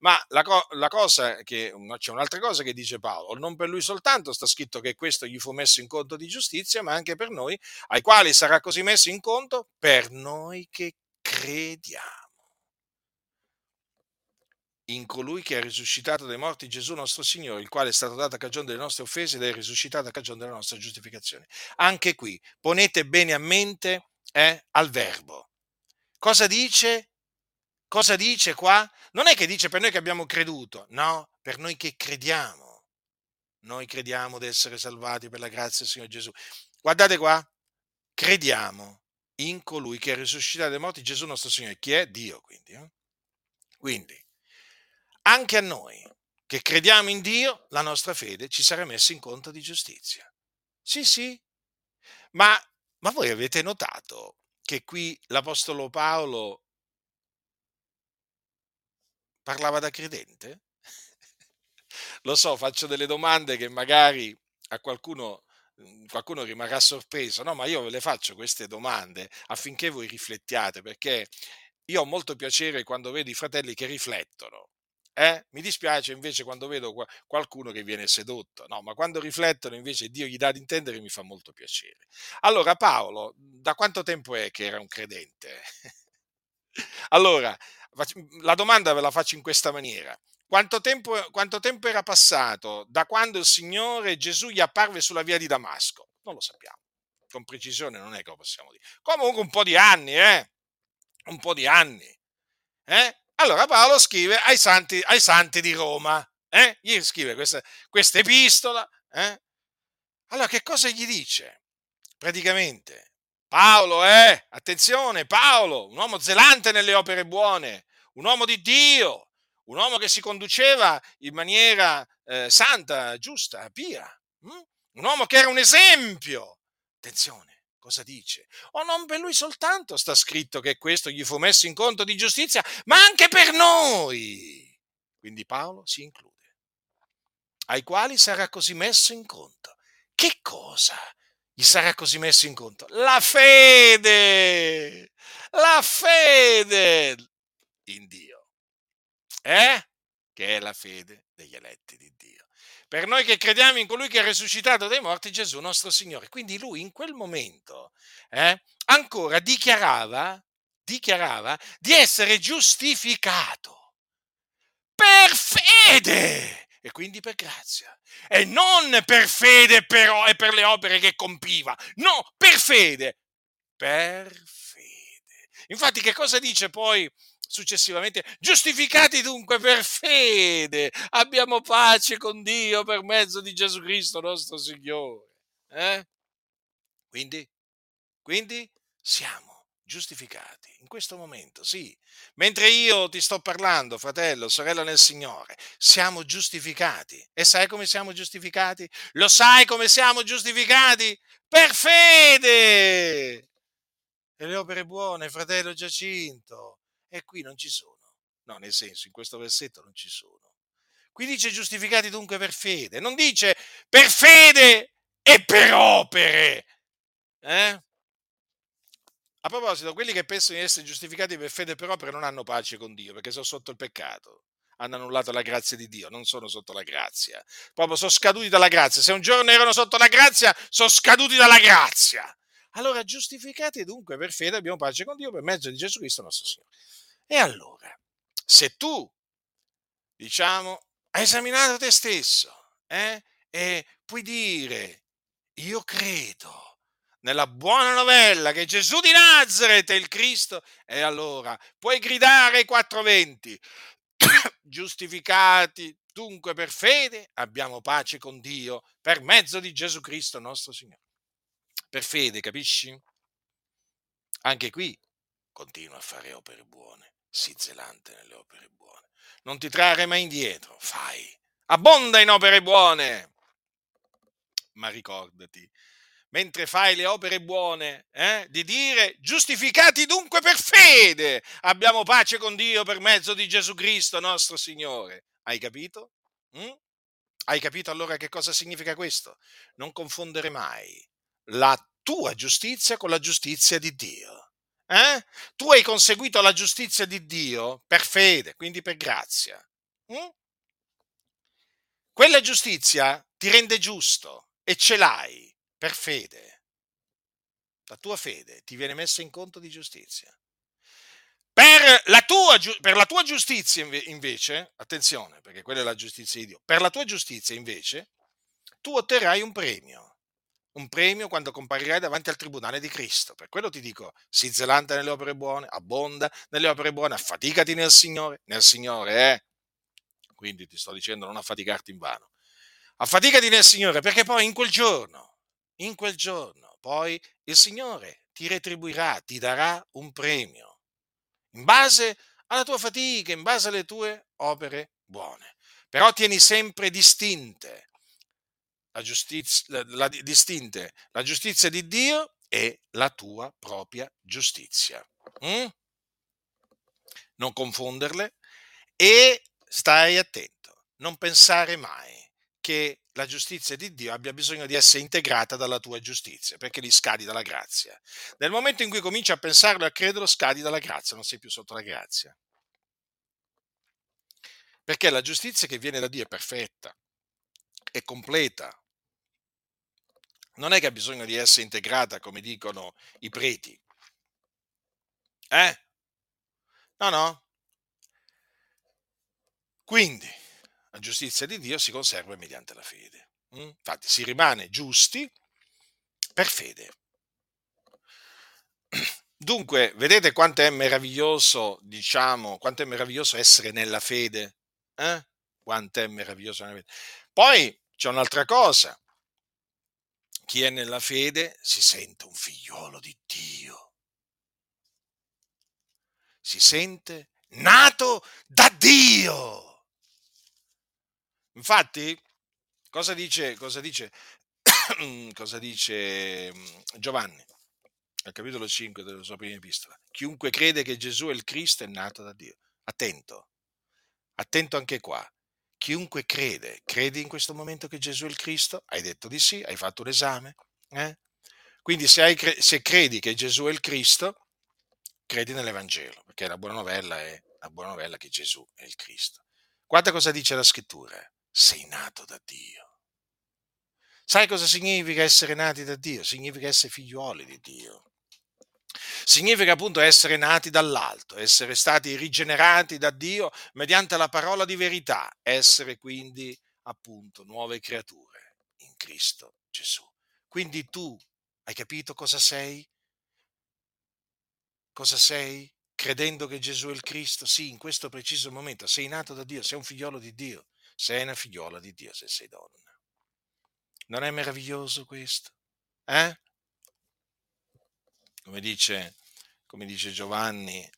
Ma la, co- la cosa che, c'è un'altra cosa che dice Paolo, non per lui soltanto sta scritto che questo gli fu messo in conto di giustizia, ma anche per noi, ai quali sarà così messo in conto per noi che crediamo in colui che è risuscitato dai morti Gesù nostro Signore, il quale è stato dato a cagione delle nostre offese ed è risuscitato a cagione della nostra giustificazione. Anche qui ponete bene a mente eh, al verbo. Cosa dice? Cosa dice qua? Non è che dice per noi che abbiamo creduto, no, per noi che crediamo. Noi crediamo di essere salvati per la grazia del Signore Gesù. Guardate qua, crediamo in colui che è risuscitato dai morti Gesù nostro Signore, chi è Dio quindi. Eh? Quindi, anche a noi che crediamo in Dio, la nostra fede ci sarà messa in conto di giustizia. Sì, sì, ma, ma voi avete notato che qui l'Apostolo Paolo parlava da credente? Lo so, faccio delle domande che magari a qualcuno, qualcuno rimarrà sorpreso, no? Ma io le faccio queste domande affinché voi riflettiate, perché io ho molto piacere quando vedo i fratelli che riflettono. Eh? Mi dispiace invece quando vedo qualcuno che viene sedotto, no, ma quando riflettono invece Dio gli dà ad intendere mi fa molto piacere. Allora Paolo, da quanto tempo è che era un credente? allora, la domanda ve la faccio in questa maniera. Quanto tempo, quanto tempo era passato da quando il Signore Gesù gli apparve sulla via di Damasco? Non lo sappiamo. Con precisione non è che lo possiamo dire. Comunque un po' di anni, eh? Un po' di anni. Eh? Allora Paolo scrive ai santi, ai santi di Roma, eh? gli scrive questa, questa epistola. Eh? Allora che cosa gli dice? Praticamente, Paolo, eh, attenzione, Paolo, un uomo zelante nelle opere buone, un uomo di Dio, un uomo che si conduceva in maniera eh, santa, giusta, pia, hm? un uomo che era un esempio. Attenzione, Cosa dice? O non per lui soltanto sta scritto che questo gli fu messo in conto di giustizia, ma anche per noi. Quindi Paolo si include. Ai quali sarà così messo in conto. Che cosa gli sarà così messo in conto? La fede! La fede in Dio. Eh? Che è la fede degli eletti di Dio per noi che crediamo in colui che è risuscitato dai morti, Gesù nostro Signore. Quindi lui in quel momento eh, ancora dichiarava, dichiarava di essere giustificato per fede e quindi per grazia. E non per fede però e per le opere che compiva, no, per fede, per fede. Infatti che cosa dice poi successivamente, giustificati dunque per fede, abbiamo pace con Dio per mezzo di Gesù Cristo nostro Signore. Eh? Quindi, quindi siamo giustificati in questo momento, sì. Mentre io ti sto parlando, fratello, sorella nel Signore, siamo giustificati. E sai come siamo giustificati? Lo sai come siamo giustificati? Per fede! E le opere buone, fratello Giacinto, e qui non ci sono. No, nel senso, in questo versetto non ci sono. Qui dice giustificati dunque per fede, non dice per fede e per opere. Eh? A proposito, quelli che pensano di essere giustificati per fede e per opere non hanno pace con Dio perché sono sotto il peccato. Hanno annullato la grazia di Dio, non sono sotto la grazia. Proprio sono scaduti dalla grazia. Se un giorno erano sotto la grazia, sono scaduti dalla grazia. Allora, giustificati dunque per fede abbiamo pace con Dio per mezzo di Gesù Cristo nostro Signore. E allora, se tu, diciamo, hai esaminato te stesso eh, e puoi dire, io credo nella buona novella che Gesù di Nazareth è il Cristo, e allora puoi gridare ai quattro venti, giustificati dunque per fede, abbiamo pace con Dio per mezzo di Gesù Cristo nostro Signore. Per fede, capisci? Anche qui continua a fare opere buone sii zelante nelle opere buone. Non ti trarre mai indietro, fai. Abbonda in opere buone. ma ricordati, mentre fai le opere buone, eh, di dire giustificati dunque per fede, abbiamo pace con Dio per mezzo di Gesù Cristo nostro Signore. Hai capito? Mm? Hai capito allora che cosa significa questo? Non confondere mai la tua giustizia con la giustizia di Dio. Eh? Tu hai conseguito la giustizia di Dio per fede, quindi per grazia. Mm? Quella giustizia ti rende giusto e ce l'hai per fede. La tua fede ti viene messa in conto di giustizia. Per la, tua, per la tua giustizia invece, attenzione, perché quella è la giustizia di Dio, per la tua giustizia invece, tu otterrai un premio un premio quando comparirai davanti al tribunale di Cristo. Per quello ti dico, sii zelante nelle opere buone, abbonda nelle opere buone, affaticati nel Signore, nel Signore, eh? Quindi ti sto dicendo non affaticarti in vano. Affaticati nel Signore perché poi in quel giorno, in quel giorno, poi il Signore ti retribuirà, ti darà un premio in base alla tua fatica, in base alle tue opere buone. Però tieni sempre distinte la giustizia, la, la, distinte la giustizia di Dio e la tua propria giustizia. Mm? Non confonderle e stai attento, non pensare mai che la giustizia di Dio abbia bisogno di essere integrata dalla tua giustizia, perché li scadi dalla grazia. Nel momento in cui cominci a pensarlo e a crederlo, scadi dalla grazia, non sei più sotto la grazia. Perché la giustizia che viene da Dio è perfetta, è completa. Non è che ha bisogno di essere integrata, come dicono i preti. Eh? No, no. Quindi, la giustizia di Dio si conserva mediante la fede. Mm? Infatti, si rimane giusti per fede. Dunque, vedete quanto è meraviglioso, diciamo, quanto è meraviglioso essere nella fede? Eh? Quanto è meraviglioso nella fede. Poi c'è un'altra cosa. Chi è nella fede si sente un figliolo di Dio. Si sente nato da Dio. Infatti, cosa dice, cosa dice, cosa dice mm, Giovanni? Al capitolo 5 della sua prima epistola. Chiunque crede che Gesù è il Cristo è nato da Dio. Attento, attento anche qua. Chiunque crede, credi in questo momento che Gesù è il Cristo? Hai detto di sì, hai fatto l'esame. Eh? Quindi se, hai, se credi che Gesù è il Cristo, credi nell'Evangelo, perché la buona novella è la buona novella che Gesù è il Cristo. Guarda cosa dice la scrittura. Sei nato da Dio. Sai cosa significa essere nati da Dio? Significa essere figliuoli di Dio. Significa appunto essere nati dall'alto, essere stati rigenerati da Dio mediante la parola di verità, essere quindi appunto nuove creature in Cristo Gesù. Quindi tu hai capito cosa sei? Cosa sei? Credendo che Gesù è il Cristo? Sì, in questo preciso momento sei nato da Dio, sei un figliolo di Dio, sei una figliola di Dio se sei donna. Non è meraviglioso questo? Eh? Come dice, come dice Giovanni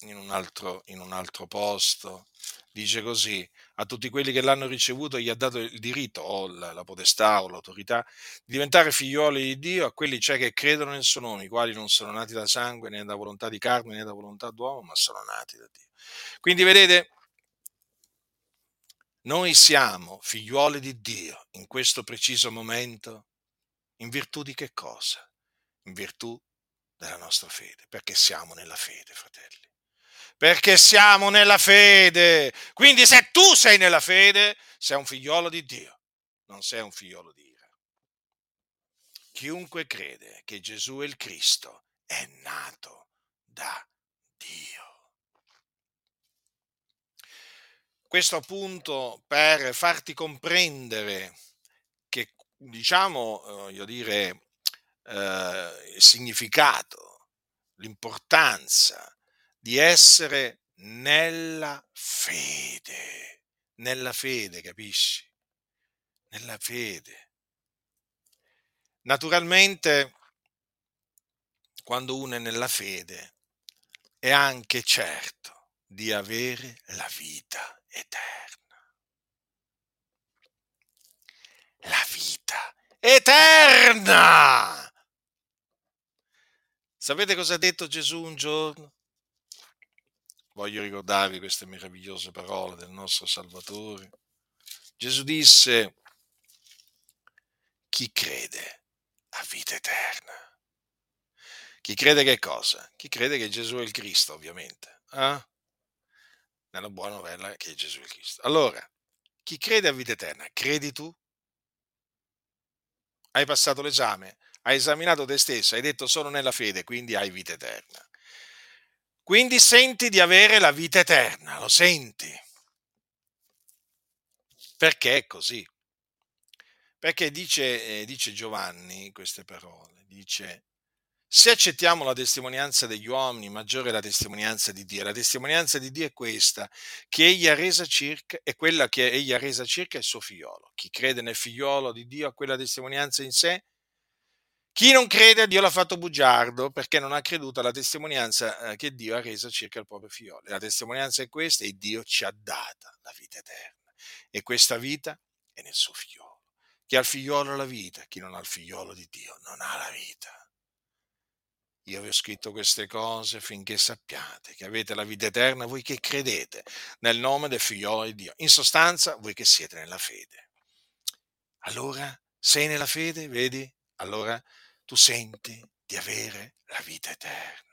in un, altro, in un altro posto, dice così, a tutti quelli che l'hanno ricevuto gli ha dato il diritto o la, la potestà o l'autorità di diventare figlioli di Dio, a quelli cioè che credono nel suo nome, i quali non sono nati da sangue né da volontà di carne né da volontà d'uomo, ma sono nati da Dio. Quindi vedete, noi siamo figliuoli di Dio in questo preciso momento in virtù di che cosa? In virtù della nostra fede, perché siamo nella fede, fratelli. Perché siamo nella fede. Quindi se tu sei nella fede, sei un figliolo di Dio, non sei un figliolo di ira. Chiunque crede che Gesù è il Cristo è nato da Dio. Questo appunto per farti comprendere che, diciamo, eh, io dire, eh, il significato, l'importanza di essere nella fede, nella fede, capisci? Nella fede. Naturalmente, quando uno è nella fede, è anche certo di avere la vita eterna. La vita eterna. Sapete cosa ha detto Gesù un giorno? Voglio ricordarvi queste meravigliose parole del nostro Salvatore. Gesù disse, chi crede ha vita eterna. Chi crede che cosa? Chi crede che Gesù è il Cristo, ovviamente. Eh? Nella buona novella che Gesù è il Cristo. Allora, chi crede a vita eterna, credi tu? Hai passato l'esame, hai esaminato te stesso, hai detto sono nella fede, quindi hai vita eterna. Quindi senti di avere la vita eterna, lo senti. Perché è così? Perché dice, eh, dice Giovanni queste parole, dice, se accettiamo la testimonianza degli uomini, maggiore è la testimonianza di Dio. La testimonianza di Dio è questa, che egli ha resa circa, è quella che egli ha resa circa il suo figliolo. Chi crede nel figliolo di Dio ha quella testimonianza in sé chi non crede a Dio l'ha fatto bugiardo perché non ha creduto alla testimonianza eh, che Dio ha reso circa il proprio figlio. La testimonianza è questa e Dio ci ha data la vita eterna. E questa vita è nel suo figliolo. Chi ha il figliolo ha la vita, chi non ha il figliolo di Dio non ha la vita. Io vi ho scritto queste cose finché sappiate che avete la vita eterna voi che credete nel nome del figliolo di Dio. In sostanza, voi che siete nella fede. Allora, sei nella fede, vedi? Allora tu senti di avere la vita eterna.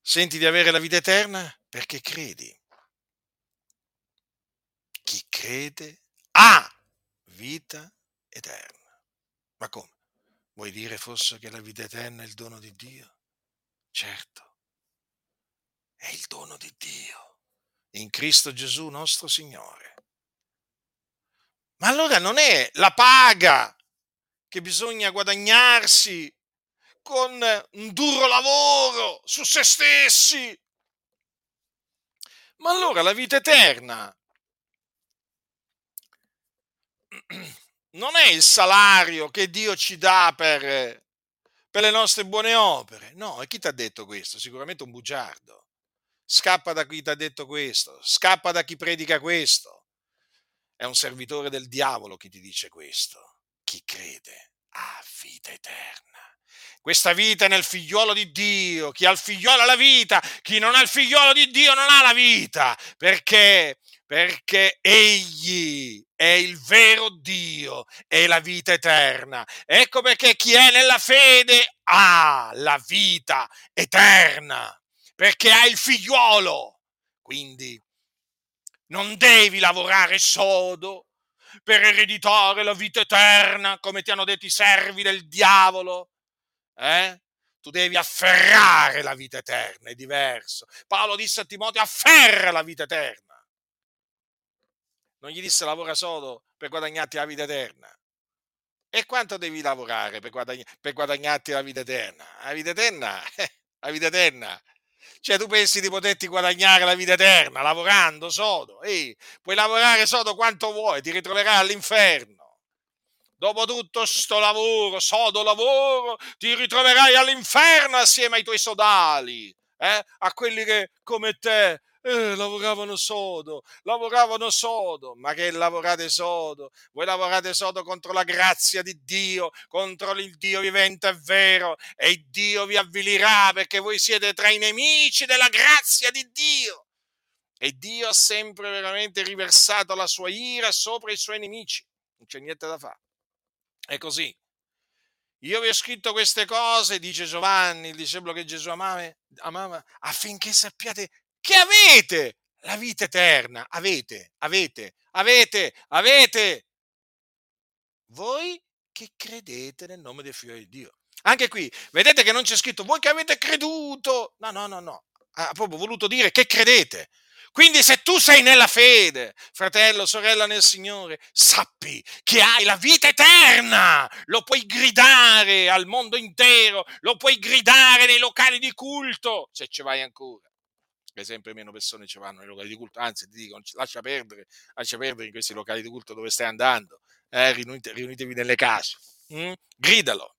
Senti di avere la vita eterna perché credi. Chi crede ha vita eterna. Ma come? Vuoi dire forse che la vita eterna è il dono di Dio? Certo, è il dono di Dio in Cristo Gesù nostro Signore. Ma allora non è la paga che bisogna guadagnarsi con un duro lavoro su se stessi. Ma allora la vita eterna non è il salario che Dio ci dà per, per le nostre buone opere. No, e chi ti ha detto questo? Sicuramente un bugiardo. Scappa da chi ti ha detto questo, scappa da chi predica questo. È un servitore del diavolo chi ti dice questo chi crede ha vita eterna. Questa vita è nel figliolo di Dio. Chi ha il figliolo ha la vita, chi non ha il figliolo di Dio non ha la vita. Perché? Perché egli è il vero Dio e la vita eterna. Ecco perché chi è nella fede ha la vita eterna. Perché ha il figliolo. Quindi non devi lavorare sodo, per ereditare la vita eterna, come ti hanno detto i servi del diavolo. Eh? Tu devi afferrare la vita eterna, è diverso. Paolo disse a Timoteo, afferra la vita eterna. Non gli disse lavora solo per guadagnarti la vita eterna. E quanto devi lavorare per, guadagn- per guadagnarti la vita eterna? La vita eterna, la vita eterna cioè, tu pensi di poterti guadagnare la vita eterna lavorando sodo? Ehi, puoi lavorare sodo quanto vuoi, ti ritroverai all'inferno. Dopo tutto sto lavoro, sodo lavoro, ti ritroverai all'inferno assieme ai tuoi sodali, eh? a quelli che come te eh, lavoravano sodo, lavoravano sodo, ma che lavorate sodo? Voi lavorate sodo contro la grazia di Dio, contro il Dio vivente e vero, e Dio vi avvilirà perché voi siete tra i nemici della grazia di Dio. E Dio ha sempre veramente riversato la sua ira sopra i suoi nemici, non c'è niente da fare. È così. Io vi ho scritto queste cose, dice Giovanni, il discepolo che Gesù amava, amava affinché sappiate che avete la vita eterna. Avete, avete, avete, avete. Voi che credete nel nome del figlio di Dio. Anche qui, vedete che non c'è scritto voi che avete creduto. No, no, no, no. Ha proprio voluto dire che credete. Quindi se tu sei nella fede, fratello, sorella nel Signore, sappi che hai la vita eterna, lo puoi gridare al mondo intero, lo puoi gridare nei locali di culto, se ci vai ancora sempre meno persone ci vanno nei locali di culto, anzi ti dicono lascia perdere, lascia perdere in questi locali di culto dove stai andando, eh, riunite, riunitevi nelle case, mm? gridalo,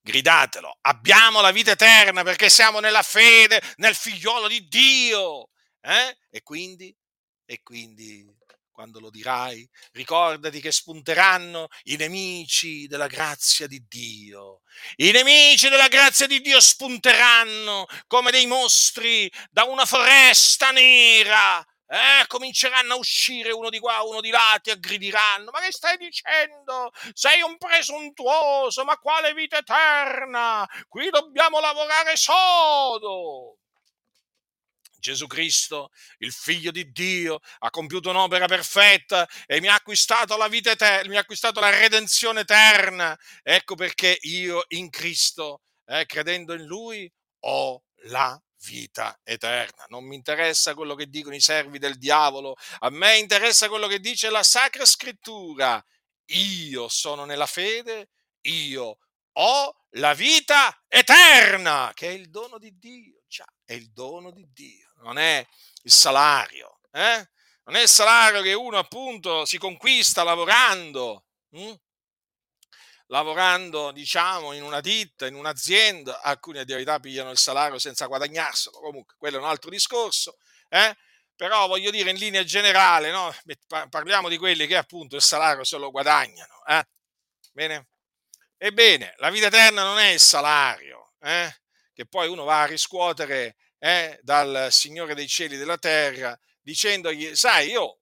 gridatelo, abbiamo la vita eterna perché siamo nella fede, nel figliolo di Dio, eh? e quindi, e quindi quando lo dirai, ricordati che spunteranno i nemici della grazia di Dio. I nemici della grazia di Dio spunteranno come dei mostri da una foresta nera. Eh, cominceranno a uscire uno di qua, uno di là, ti aggridiranno. Ma che stai dicendo? Sei un presuntuoso, ma quale vita eterna? Qui dobbiamo lavorare sodo. Gesù Cristo, il figlio di Dio, ha compiuto un'opera perfetta e mi ha acquistato la vita eterna, mi ha acquistato la redenzione eterna. Ecco perché io in Cristo, eh, credendo in Lui, ho la vita eterna. Non mi interessa quello che dicono i servi del diavolo, a me interessa quello che dice la Sacra Scrittura. Io sono nella fede, io ho la vita eterna, che è il dono di Dio. Già, è il dono di Dio non è il salario, eh? non è il salario che uno appunto si conquista lavorando, hm? lavorando diciamo in una ditta, in un'azienda, alcuni a verità pigliano il salario senza guadagnarselo, comunque quello è un altro discorso, eh? però voglio dire in linea generale, no? parliamo di quelli che appunto il salario se lo guadagnano, eh? Bene? Ebbene, la vita eterna non è il salario, eh? Che poi uno va a riscuotere eh, dal Signore dei cieli e della terra, dicendogli, sai, io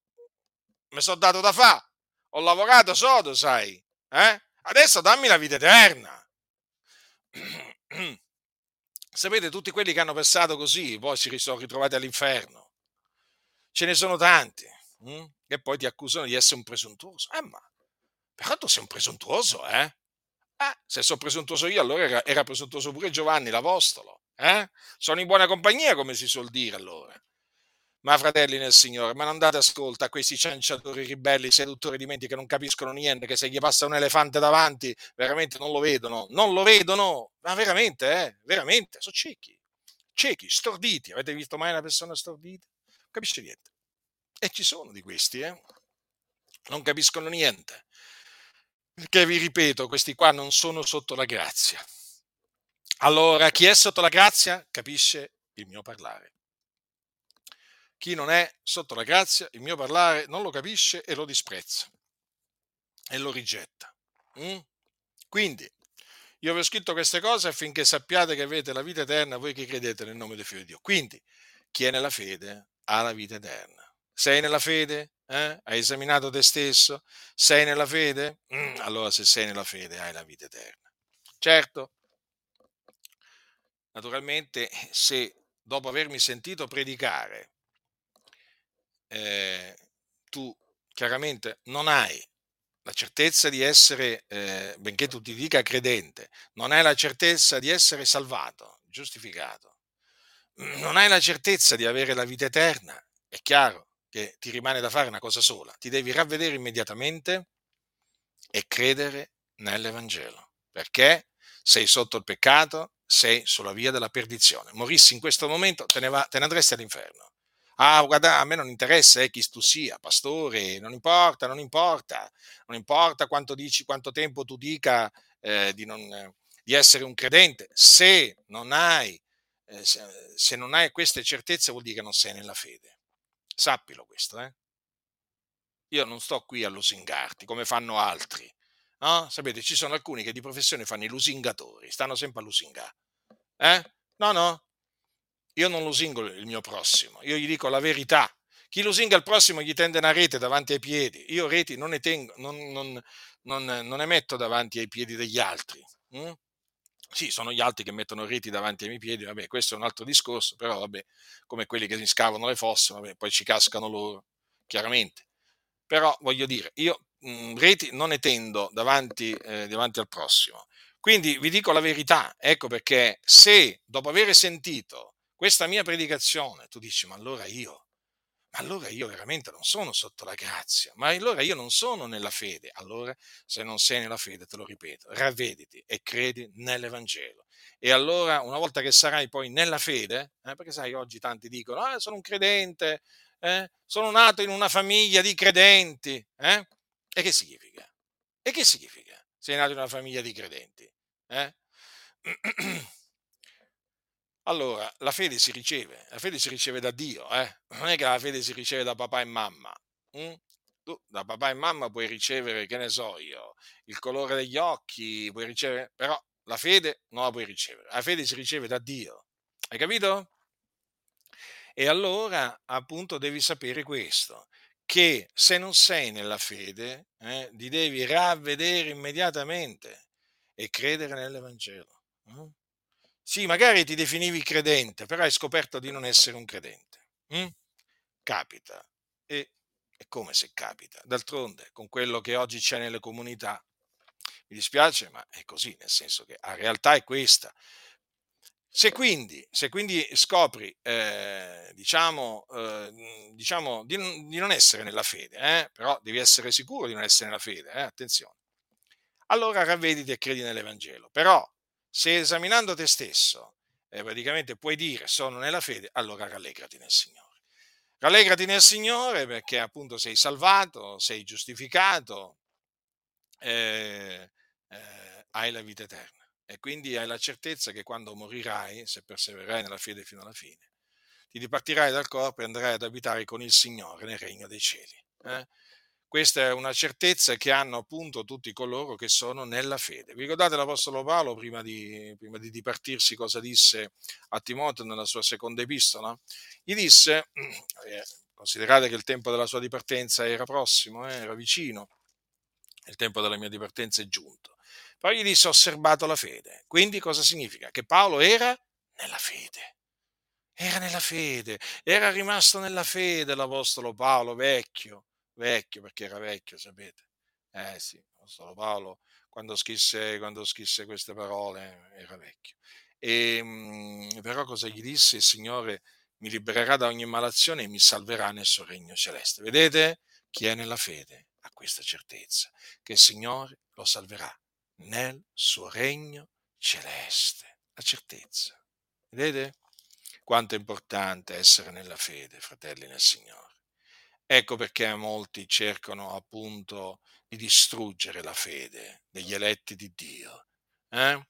mi sono dato da fa, ho lavorato sodo, sai, eh? adesso dammi la vita eterna. Sapete, tutti quelli che hanno pensato così poi si sono ritrovati all'inferno. Ce ne sono tanti hm? che poi ti accusano di essere un presuntuoso. Eh, ma però tu sei un presuntuoso, eh? Eh se sono presuntuoso io, allora era, era presuntuoso pure Giovanni, l'Apostolo. Eh? Sono in buona compagnia, come si suol dire allora. Ma fratelli nel Signore, ma non date ascolto a questi cianciatori ribelli, seduttori di menti che non capiscono niente, che se gli passa un elefante davanti, veramente non lo vedono, non lo vedono, ma veramente, eh, veramente, sono ciechi, ciechi, storditi. Avete visto mai una persona stordita? Non capisce niente. E ci sono di questi, eh? Non capiscono niente. Perché vi ripeto, questi qua non sono sotto la grazia. Allora, chi è sotto la grazia capisce il mio parlare. Chi non è sotto la grazia, il mio parlare non lo capisce e lo disprezza e lo rigetta. Mm? Quindi, io vi ho scritto queste cose affinché sappiate che avete la vita eterna voi che credete nel nome del Figlio di Dio. Quindi, chi è nella fede ha la vita eterna. Sei nella fede? Eh? Hai esaminato te stesso? Sei nella fede? Mm, allora, se sei nella fede, hai la vita eterna. Certo, naturalmente se dopo avermi sentito predicare eh, tu chiaramente non hai la certezza di essere, eh, benché tu ti dica credente, non hai la certezza di essere salvato, giustificato, non hai la certezza di avere la vita eterna, è chiaro che ti rimane da fare una cosa sola, ti devi ravvedere immediatamente e credere nell'Evangelo, perché sei sotto il peccato, sei sulla via della perdizione. Morissi in questo momento, te ne, va, te ne andresti all'inferno. Ah, guarda, a me non interessa eh, chi tu sia, pastore, non importa, non importa, non importa quanto dici, quanto tempo tu dica eh, di, non, di, essere un credente, se non, hai, eh, se, se non hai queste certezze vuol dire che non sei nella fede. Sappilo questo, eh? Io non sto qui a lusingarti come fanno altri. No? Sapete, ci sono alcuni che di professione fanno i lusingatori, stanno sempre a lusingare. Eh? No, no, io non lusingo il mio prossimo, io gli dico la verità. Chi lusinga il prossimo gli tende una rete davanti ai piedi. Io reti non ne, tengo, non, non, non, ne metto davanti ai piedi degli altri. Hm? Sì, sono gli altri che mettono reti davanti ai miei piedi, vabbè, questo è un altro discorso, però vabbè, come quelli che mi scavano le fosse, vabbè, poi ci cascano loro, chiaramente. Però voglio dire, io mh, mhmm, reti non ne tendo davanti, eh, davanti al prossimo. Quindi vi dico la verità, ecco perché se dopo aver sentito questa mia predicazione tu dici ma allora io, allora io veramente non sono sotto la grazia, ma allora io non sono nella fede, allora se non sei nella fede, te lo ripeto, ravvediti e credi nell'Evangelo. E allora una volta che sarai poi nella fede, eh, perché sai oggi tanti dicono ah, sono un credente, eh, sono nato in una famiglia di credenti, eh? E che significa? E che significa? Sei nato in una famiglia di credenti. Eh? Allora, la fede si riceve, la fede si riceve da Dio, eh? non è che la fede si riceve da papà e mamma. Hm? Tu da papà e mamma puoi ricevere, che ne so io, il colore degli occhi, puoi ricevere, però la fede non la puoi ricevere. La fede si riceve da Dio. Hai capito? E allora, appunto, devi sapere questo, che se non sei nella fede, eh, ti devi ravvedere immediatamente e credere nell'Evangelo. Eh? Sì, magari ti definivi credente, però hai scoperto di non essere un credente. Mm? Capita. E è come se capita. D'altronde, con quello che oggi c'è nelle comunità, mi dispiace, ma è così, nel senso che la realtà è questa. Se quindi, se quindi scopri, eh, diciamo, eh, diciamo di, di, non essere nella fede, eh, però devi essere sicuro di non essere nella fede, eh, attenzione, allora ravvediti e credi nell'Evangelo. Però, se esaminando te stesso, eh, praticamente puoi dire sono nella fede, allora rallegrati nel Signore. Rallegrati nel Signore perché appunto sei salvato, sei giustificato, eh, eh, hai la vita eterna e quindi hai la certezza che quando morirai, se persevererai nella fede fino alla fine, ti dipartirai dal corpo e andrai ad abitare con il Signore nel regno dei cieli. Eh? Questa è una certezza che hanno appunto tutti coloro che sono nella fede. Vi ricordate l'Apostolo Paolo prima di, prima di dipartirsi cosa disse a Timoteo nella sua seconda epistola? Gli disse, eh, considerate che il tempo della sua dipartenza era prossimo, eh, era vicino, il tempo della mia dipartenza è giunto. Poi gli disse, ho osservato la fede. Quindi cosa significa? Che Paolo era nella fede. Era nella fede, era rimasto nella fede l'Apostolo Paolo, vecchio, vecchio perché era vecchio, sapete. Eh sì, l'Apostolo Paolo quando scrisse, quando scrisse queste parole era vecchio. E, ehm, però cosa gli disse? Il Signore mi libererà da ogni malazione e mi salverà nel suo regno celeste. Vedete? Chi è nella fede ha questa certezza, che il Signore lo salverà nel suo regno celeste. La certezza. Vedete? Quanto è importante essere nella fede, fratelli nel Signore. Ecco perché molti cercano appunto di distruggere la fede degli eletti di Dio. Eh?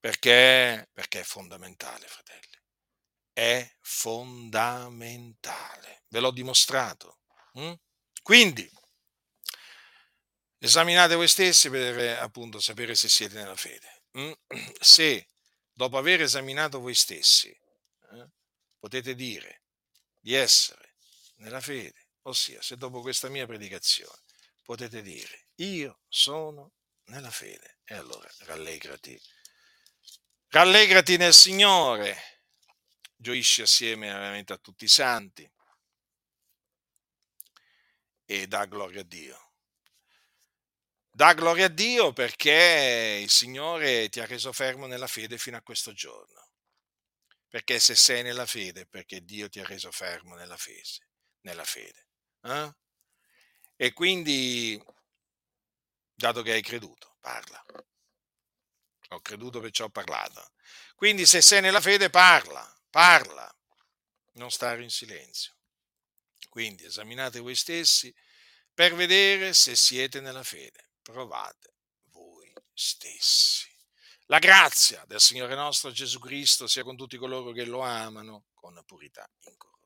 Perché? Perché è fondamentale, fratelli. È fondamentale. Ve l'ho dimostrato. Hm? Quindi, Esaminate voi stessi per appunto sapere se siete nella fede. Mm? Se dopo aver esaminato voi stessi eh, potete dire di essere nella fede, ossia se dopo questa mia predicazione potete dire io sono nella fede, e allora rallegrati. Rallegrati nel Signore, gioisci assieme veramente a tutti i santi e dà gloria a Dio. Dà gloria a Dio perché il Signore ti ha reso fermo nella fede fino a questo giorno. Perché se sei nella fede, perché Dio ti ha reso fermo nella fede. Nella fede eh? E quindi, dato che hai creduto, parla. Ho creduto perciò ho parlato. Quindi se sei nella fede, parla, parla. Non stare in silenzio. Quindi esaminate voi stessi per vedere se siete nella fede provate voi stessi. La grazia del Signore nostro Gesù Cristo sia con tutti coloro che lo amano con purità incorrotta.